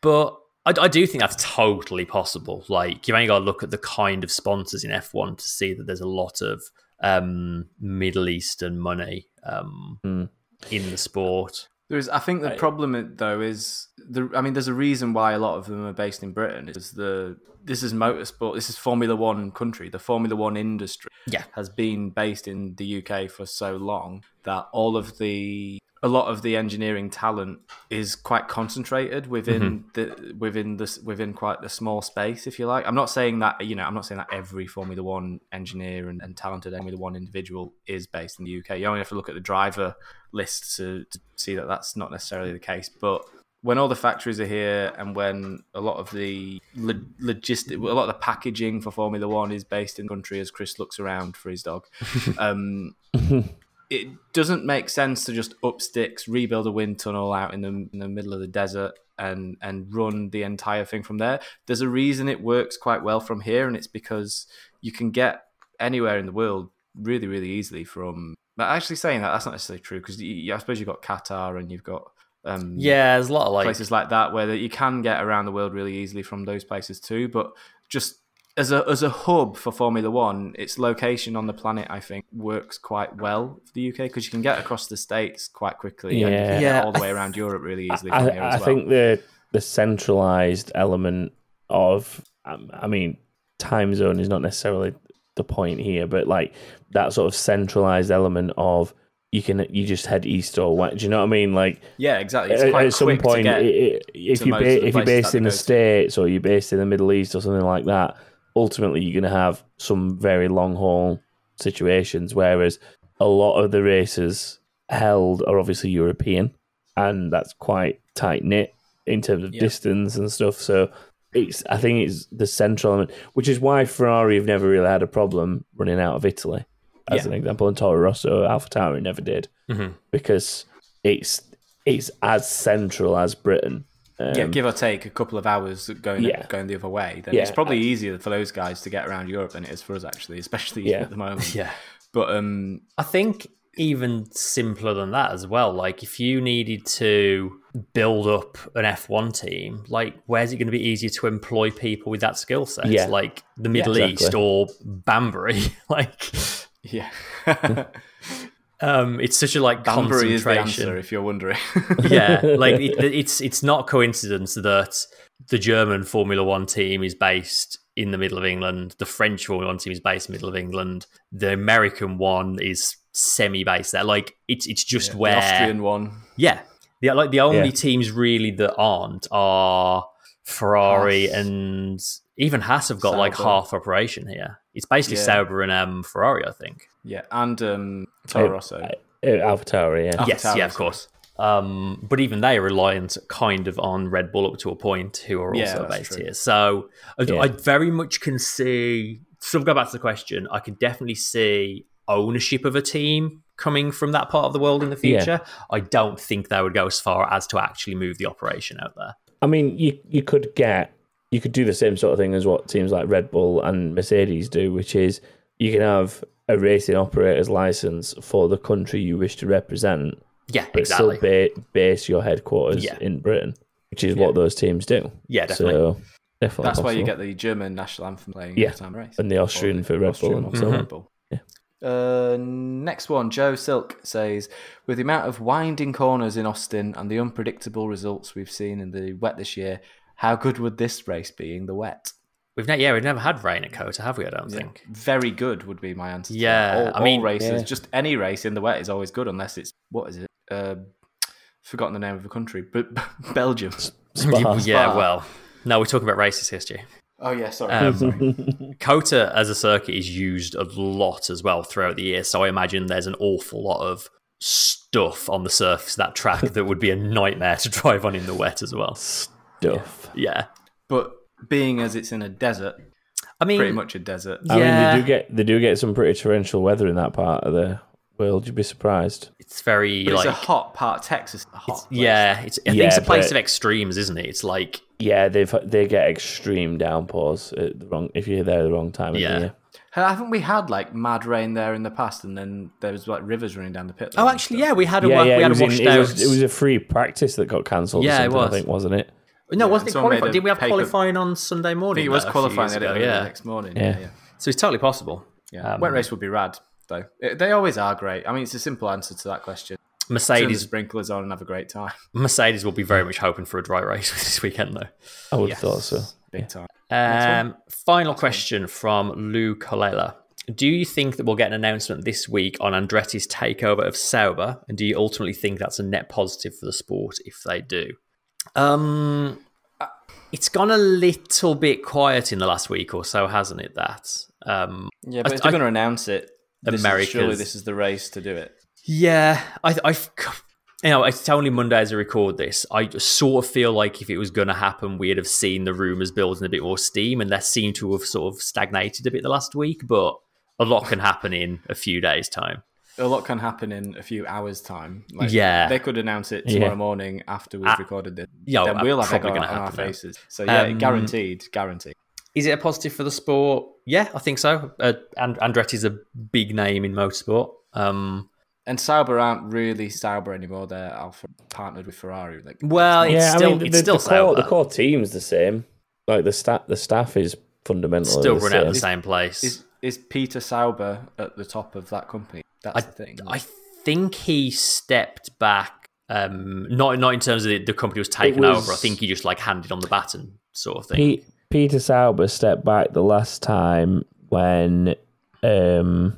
B: But I, I do think that's totally possible. Like you've only got to look at the kind of sponsors in F1 to see that there's a lot of um, Middle Eastern money um,
A: Hmm.
B: in the sport.
C: There's, I think the
A: Right.
C: problem though is the. I mean, there's a reason why a lot of them are based in Britain. Is the this is motorsport. This is Formula One country. The Formula One industry
B: Yeah.
C: has been based in the UK for so long that all of the a lot of the engineering talent is quite concentrated within the within this within quite the small space, if you like. I'm not saying that you know I'm not saying that every Formula One engineer and, and talented Formula One individual is based in the UK. You only have to look at the driver list to, to see that that's not necessarily the case. But when all the factories are here and when a lot of the lo- logistic, a lot of the packaging for Formula One is based in the country, as Chris looks around for his dog, um, it doesn't make sense to just up sticks, rebuild a wind tunnel out in the in the middle of the desert, and and run the entire thing from there. There's a reason it works quite well from here, and it's because you can get anywhere in the world really, really easily from. But actually, saying that that's not necessarily true because I suppose you've got Qatar and you've got um,
B: Yeah, there's a lot of like
C: places like that where you can get around the world really easily from those places too. But just as a as a hub for Formula One, its location on the planet, I think, works quite well for the UK because you can get across the states quite quickly.
A: Yeah.
C: can
B: Yeah.
C: all the way around Europe really easily
A: I,
C: from here
A: I
C: as well.
A: think the the centralized element of, um, I mean, time zone is not necessarily the point here, but like that sort of centralized element of you can you just head east or west. Do you know what I mean? Like
C: yeah, exactly. It's
A: at,
C: quite
A: at some
C: quick to
A: point,
C: get.
A: i- i- if
C: to
A: you ba- if you're based in the states or you're based in the Middle East or something like that, ultimately you're going to have some very long haul situations. Whereas a lot of the races held are obviously European, and that's quite tight knit in terms of
C: Yeah.
A: distance and stuff. So it's I think it's the central element, which is why Ferrari have never really had a problem running out of Italy, as
C: Yeah.
A: an example, and Toro Rosso, AlphaTauri never did
B: Mhm.
A: because it's it's as central as Britain. Um,
C: yeah, give or take a couple of hours going
A: Yeah.
C: going the other way, then
A: Yeah.
C: it's probably easier for those guys to get around Europe than it is for us actually, especially
A: Yeah.
C: at the moment.
B: yeah.
C: But um,
B: I think even simpler than that as well. Like if you needed to build up an F1 team, like where's it going to be easier to employ people with that skill set?
A: Yeah.
B: Like the Middle
A: exactly.
B: East or Banbury. like
C: yeah,
B: um it's such a like
C: Banbury is the
B: concentration.
C: answer if you're wondering.
B: yeah, like it, it's it's not coincidence that the German Formula One team is based in the middle of England, the French Formula One team is based in the middle of England, the American one is semi-based there. Like it's it's just
C: the
B: where
C: Austrian one.
B: yeah, the like the only
A: Yeah.
B: teams really that aren't are Ferrari
C: Haas.
B: and even Haas have got like half operation here. It's basically
C: Yeah.
B: Sauber and um, Ferrari, I think.
C: Yeah, and um, Toro
A: Uh,
C: Rosso.
A: uh, Alpha Tauri, yeah.
C: Alpha
B: yes,
C: Tauri,
B: yeah, of course. Um, but even they are reliant kind of on Red Bull up to a point, who are also
C: that's
B: based
C: true.
B: here. So I,
A: Yeah.
B: I very much can see. So go back to the question. I can definitely see ownership of a team coming from that part of the world in the
A: Yeah.
B: future. I don't think they would go as far as to actually move the operation out there.
A: I mean, you you could get you could do the same sort of thing as what teams like Red Bull and Mercedes do, which is you can have a racing operator's license for the country you wish to represent,
B: Yeah,
A: but
B: exactly.
A: still ba- base your headquarters
B: Yeah.
A: in Britain, which is what those teams do.
B: Yeah, definitely.
A: So definitely,
C: That's why you get the German national anthem playing
A: Yeah,
C: every time race.
A: and the Austrian
C: Or
A: for Red
C: Austrian
A: Bull
C: one
A: and
C: for
A: so
C: Red. Bull.
A: Yeah.
C: Uh, next one, Joe Silk says, with the amount of winding corners in Austin and the unpredictable results we've seen in the wet this year, how good would this race be in the wet?
B: We've ne- yeah, we've never had rain at COTA, have we? I don't think.
C: Very good would be my answer. to
B: Yeah,
C: that. all,
B: I mean-
C: races,
A: Yeah.
C: just any race in the wet is always good unless it's what is it? Uh, forgotten the name of the country, but Belgium.
A: Spa.
B: yeah, well, no, we're talking about racist history.
C: Oh yeah, sorry.
B: Um, COTA as a circuit is used a lot as well throughout the year, so I imagine there's an awful lot of stuff on the surface of that track that would be a nightmare to drive on in the wet as well.
A: Stuff.
B: Yeah,
C: but being as it's in a desert,
B: I mean,
C: pretty much a desert.
A: I mean,
B: Yeah.
A: they do get they do get some pretty torrential weather in that part of the world. You'd be surprised.
B: it's very
C: But
B: like
C: it's a hot part. Of Texas, is a hot. place.
B: yeah, it's I think it's a place
A: but-
B: of extremes, isn't it? It's like
A: Yeah, they've they get extreme downpours at the wrong if you're there at the wrong time of
B: Yeah.
A: year.
C: Haven't we had like mad rain there in the past, and then there was like rivers running down the pit?
B: oh, actually, yeah, we had a
A: Yeah,
B: wa-
A: yeah,
B: we
A: it
B: had
A: was,
B: a
A: in-
B: washed
A: it, was, it was a free practice that got cancelled.
B: Yeah, it
A: or something,
B: was.
A: I think, wasn't it?
B: No,
C: Yeah,
B: wasn't it
C: someone
B: qualifying? Did we have
C: paper-
B: qualifying on Sunday morning?
C: think it was
B: though, a few
C: qualifying.
B: years
C: They
B: ago, yeah.
C: the next morning.
A: Yeah.
C: Yeah, yeah.
B: So it's totally possible.
C: yeah.
B: Um,
C: Wet race would be rad, though. It- they always are great. I mean, it's a simple answer to that question. Turn the
B: Mercedes
C: sprinklers on and have a great time.
B: Mercedes will be very much hoping for a dry race this weekend, though.
A: I would have thought so.
C: Big time.
B: Um, final question from Lou Colella. Do you think that we'll get an announcement this week on Andretti's takeover of Sauber? And do you ultimately think that's a net positive for the sport if they do? Um, it's gone a little bit quiet in the last week or so, hasn't it? That um,
C: Yeah, but
B: I-
C: if they're going to announce it,
B: America's-
C: surely this is the race to do it.
B: Yeah, I, I, you know, it's only Monday as I record this. I sort of feel like if it was going to happen, we'd have seen the rumors building a bit more steam, and that seemed to have sort of stagnated a bit the last week. But a lot can happen in a few days' time.
C: A lot can happen in a few hours' time. Like,
B: Yeah.
C: they could announce it tomorrow
A: Yeah.
C: morning after we've
B: Ah.
C: recorded this.
B: Yeah,
C: then we'll have
B: probably
C: egg on,
B: gonna
C: our
B: happen now.
C: faces. So yeah,
B: Um,
C: guaranteed, guaranteed.
B: Is it a positive for the sport? Yeah, I think so. Uh, and Andretti's a big name in motorsport. Um,
C: And Sauber aren't really Sauber anymore. They're Alfa partnered with Ferrari. Like,
B: well, it's
A: yeah,
B: still
A: I mean, the,
B: it's still
A: the, core, the
B: Sauber.
A: core team's the same. Like the staff, the staff is fundamentally
B: still
A: the
B: run out of the same place.
C: is is Peter Sauber at the top of that company? That's
B: I,
C: the thing.
B: I think he stepped back. Um, not not in terms of the, the company was taken
A: was-
B: over. I think he just like handed on the baton, sort of thing.
A: Pete, Peter Sauber stepped back the last time when um,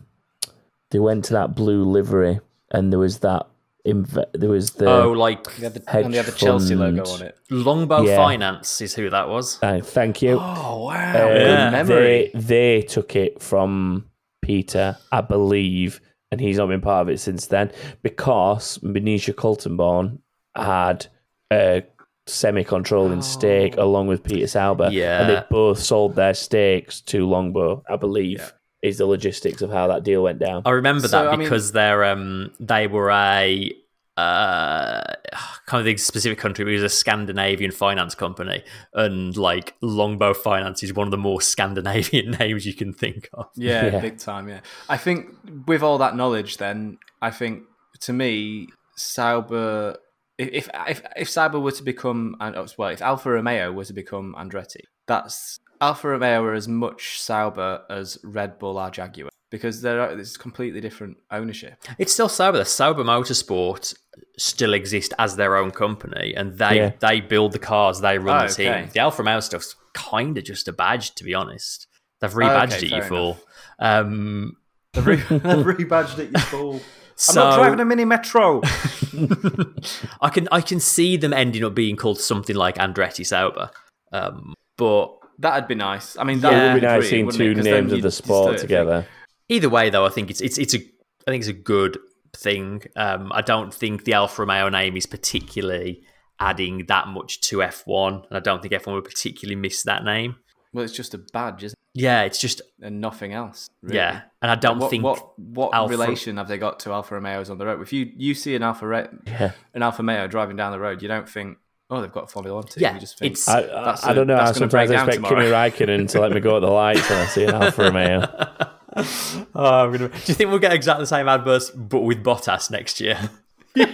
A: they went to that blue livery, and there was that. Inv- there was the.
B: oh, like
C: the, and they had the Chelsea logo on it.
B: Longbow
A: Yeah.
B: Finance is who that was.
A: uh, thank you.
C: Oh wow!
A: Uh,
C: Good memory.
A: They they took it from Peter, I believe, and he's not been part of it since then because Monisha Kaltenborn had a semi-controlling stake along with Peter Sauber,
B: Yeah.
A: and they both sold their stakes to Longbow. I believe
C: Yeah.
A: is the logistics of how that deal went down.
B: I remember
C: So,
B: that
C: I mean-
B: because they're um they were a uh kind of the specific country but it was a Scandinavian finance company and like Longbow Finance is one of the more Scandinavian names you can think of.
C: Yeah,
A: Yeah.
C: big time. Yeah, I think with all that knowledge, then I think to me, Sauber. If if if, if Sauber were to become, and oh, well, if Alfa Romeo were to become Andretti, that's Alfa Romeo are as much Sauber as Red Bull are Jaguar because they're it's completely different ownership.
B: It's still Sauber. The Sauber Motorsport still exist as their own company and they
A: Yeah.
B: they build the cars, they run
C: Oh,
B: the team.
C: okay.
B: The Alfa Romeo stuff's kind of just a badge to be honest. They've rebadged
C: Okay,
B: it, you fool. Um,
C: They've, re- they've rebadged it, you fool.
B: so,
C: I'm not driving a mini metro.
B: I can I can see them ending up being called something like Andretti Sauber. Um, but
C: That'd be nice. I mean,
A: It
C: that
B: Yeah.
A: would be nice seeing
C: wouldn't it?
A: two
C: 'Cause then
A: names of the sport
C: start to think,
A: together.
B: Either way, though, I think it's it's it's a I think it's a good thing. Um, I don't think the Alfa Romeo name is particularly adding that much to F1, and I don't think F1 would particularly miss that name.
C: Well, it's just a badge, isn't it?
B: Yeah, it's just?
C: And nothing else. really.
B: yeah, and I don't
C: what,
B: think
C: what what
B: Alfa-
C: relation have they got to Alfa Romeos on the road? If you you see an Alfa Re-
A: Yeah.
C: an Alfa Romeo driving down the road, you don't think, oh, they've got a Formula One team.
B: Yeah,
C: you just think,
B: it's-
A: I,
C: That's
A: I, I
C: a-
A: don't know. I
C: that's gonna break
A: sometimes expect
C: tomorrow.
A: Kimi Raikkonen to let me go at the lights when I see an Alfa Romeo.
B: Oh, I'm gonna- Do you think we'll get exactly the same adverts but with Bottas next year?
C: there's,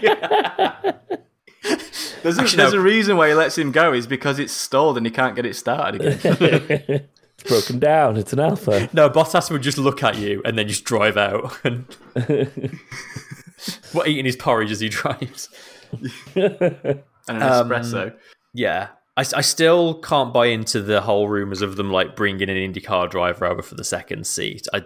C: a,
B: Actually,
C: there's
B: no.
C: a reason why he lets him go is because it's stalled and he can't get it started again.
A: it's broken down. It's an Alfa.
B: No, Bottas would just look at you and then just drive out and what eating his porridge as he drives.
C: and an
B: Um,
C: espresso.
B: Yeah. I, I still can't buy into the whole rumors of them like bringing an IndyCar driver over for the second seat. I,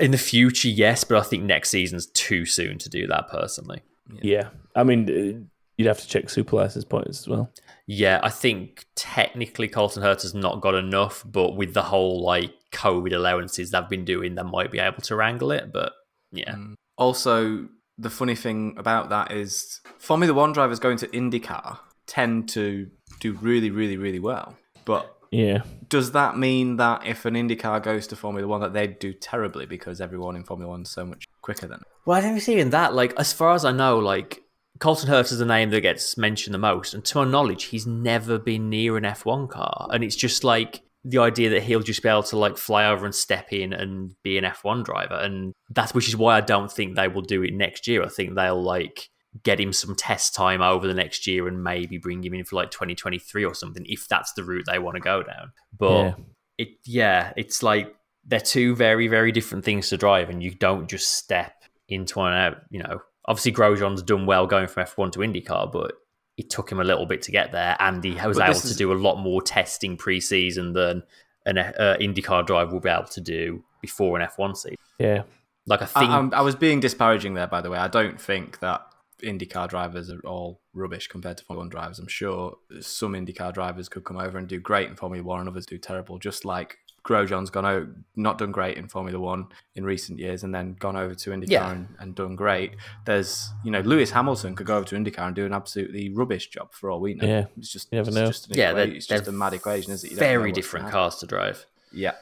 B: in the future, yes, but I think next season's too soon to do that personally.
A: Yeah. I mean, uh, you'd have to check super license points as well.
B: Yeah, I think technically Colton Herta has not got enough, but with the whole like COVID allowances they've been doing, they might be able to wrangle it. But yeah,
C: Also, the funny thing about that is Formula One drivers going to IndyCar tend to do really, really, really well. But
A: Yeah.
C: does that mean that if an IndyCar goes to Formula One, that they'd do terribly because everyone in Formula One is so much quicker than?
B: Well, I think it's even that. Like, as far as I know, like Colton Herta is the name that gets mentioned the most, and to my knowledge, he's never been near an F1 car, and it's just like the idea that he'll just be able to like fly over and step in and be an F1 driver, and that's which is why I don't think they will do it next year. I think they'll like get him some test time over the next year and maybe bring him in for like 2023 or something if that's the route they want to go down. But
A: Yeah.
B: it yeah, it's like they're two very very different things to drive, and you don't just step into one out. You know, obviously Grosjean's done well going from F1 to IndyCar, but it took him a little bit to get there, and he was
C: But
B: able to
C: is-
B: do a lot more testing pre-season than an uh, IndyCar driver will be able to do before an F1 season.
A: Yeah.
B: Like I
C: I,
B: think,
C: I'm- I was being disparaging there, by the way. I don't think that IndyCar drivers are all rubbish compared to Formula One drivers. I'm sure some IndyCar drivers could come over and do great in Formula One, and others do terrible. Just like Grosjean's gone out, not done great in Formula One in recent years, and then gone over to IndyCar
B: Yeah.
C: and, and done great. There's, you know, Lewis Hamilton could go over to IndyCar and do an absolutely rubbish job for all we know.
A: Yeah.
C: it's just,
A: You never
C: it's
A: know.
C: just an
B: yeah,
C: equa-
B: they're,
C: it's just
B: they're
C: a mad equation, isn't it? You
B: very different cars to drive.
C: Yeah,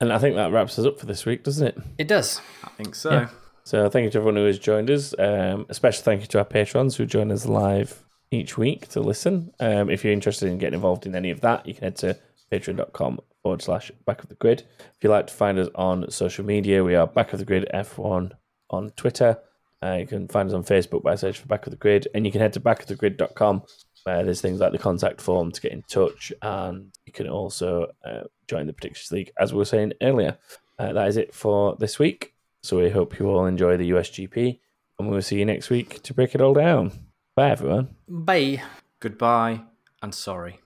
A: And I think that wraps us up for this week, doesn't it?
B: It does.
C: I think so.
A: Yeah. So thank you to everyone who has joined us. Um, a special thank you to our patrons who join us live each week to listen. Um, if you're interested in getting involved in any of that, you can head to patreon.com forward slash back of the grid. If you'd like to find us on social media, we are back of the grid F1 on Twitter. Uh, you can find us on Facebook by search for back of the grid, and you can head to backofthegrid.com where there's things like the contact form to get in touch, and you can also uh, join the Predictions League, as we were saying earlier. Uh, that is it for this week. So we hope you all enjoy the USGP, and we'll see you next week to break it all down. Bye, everyone.
B: Bye.
C: Goodbye and sorry.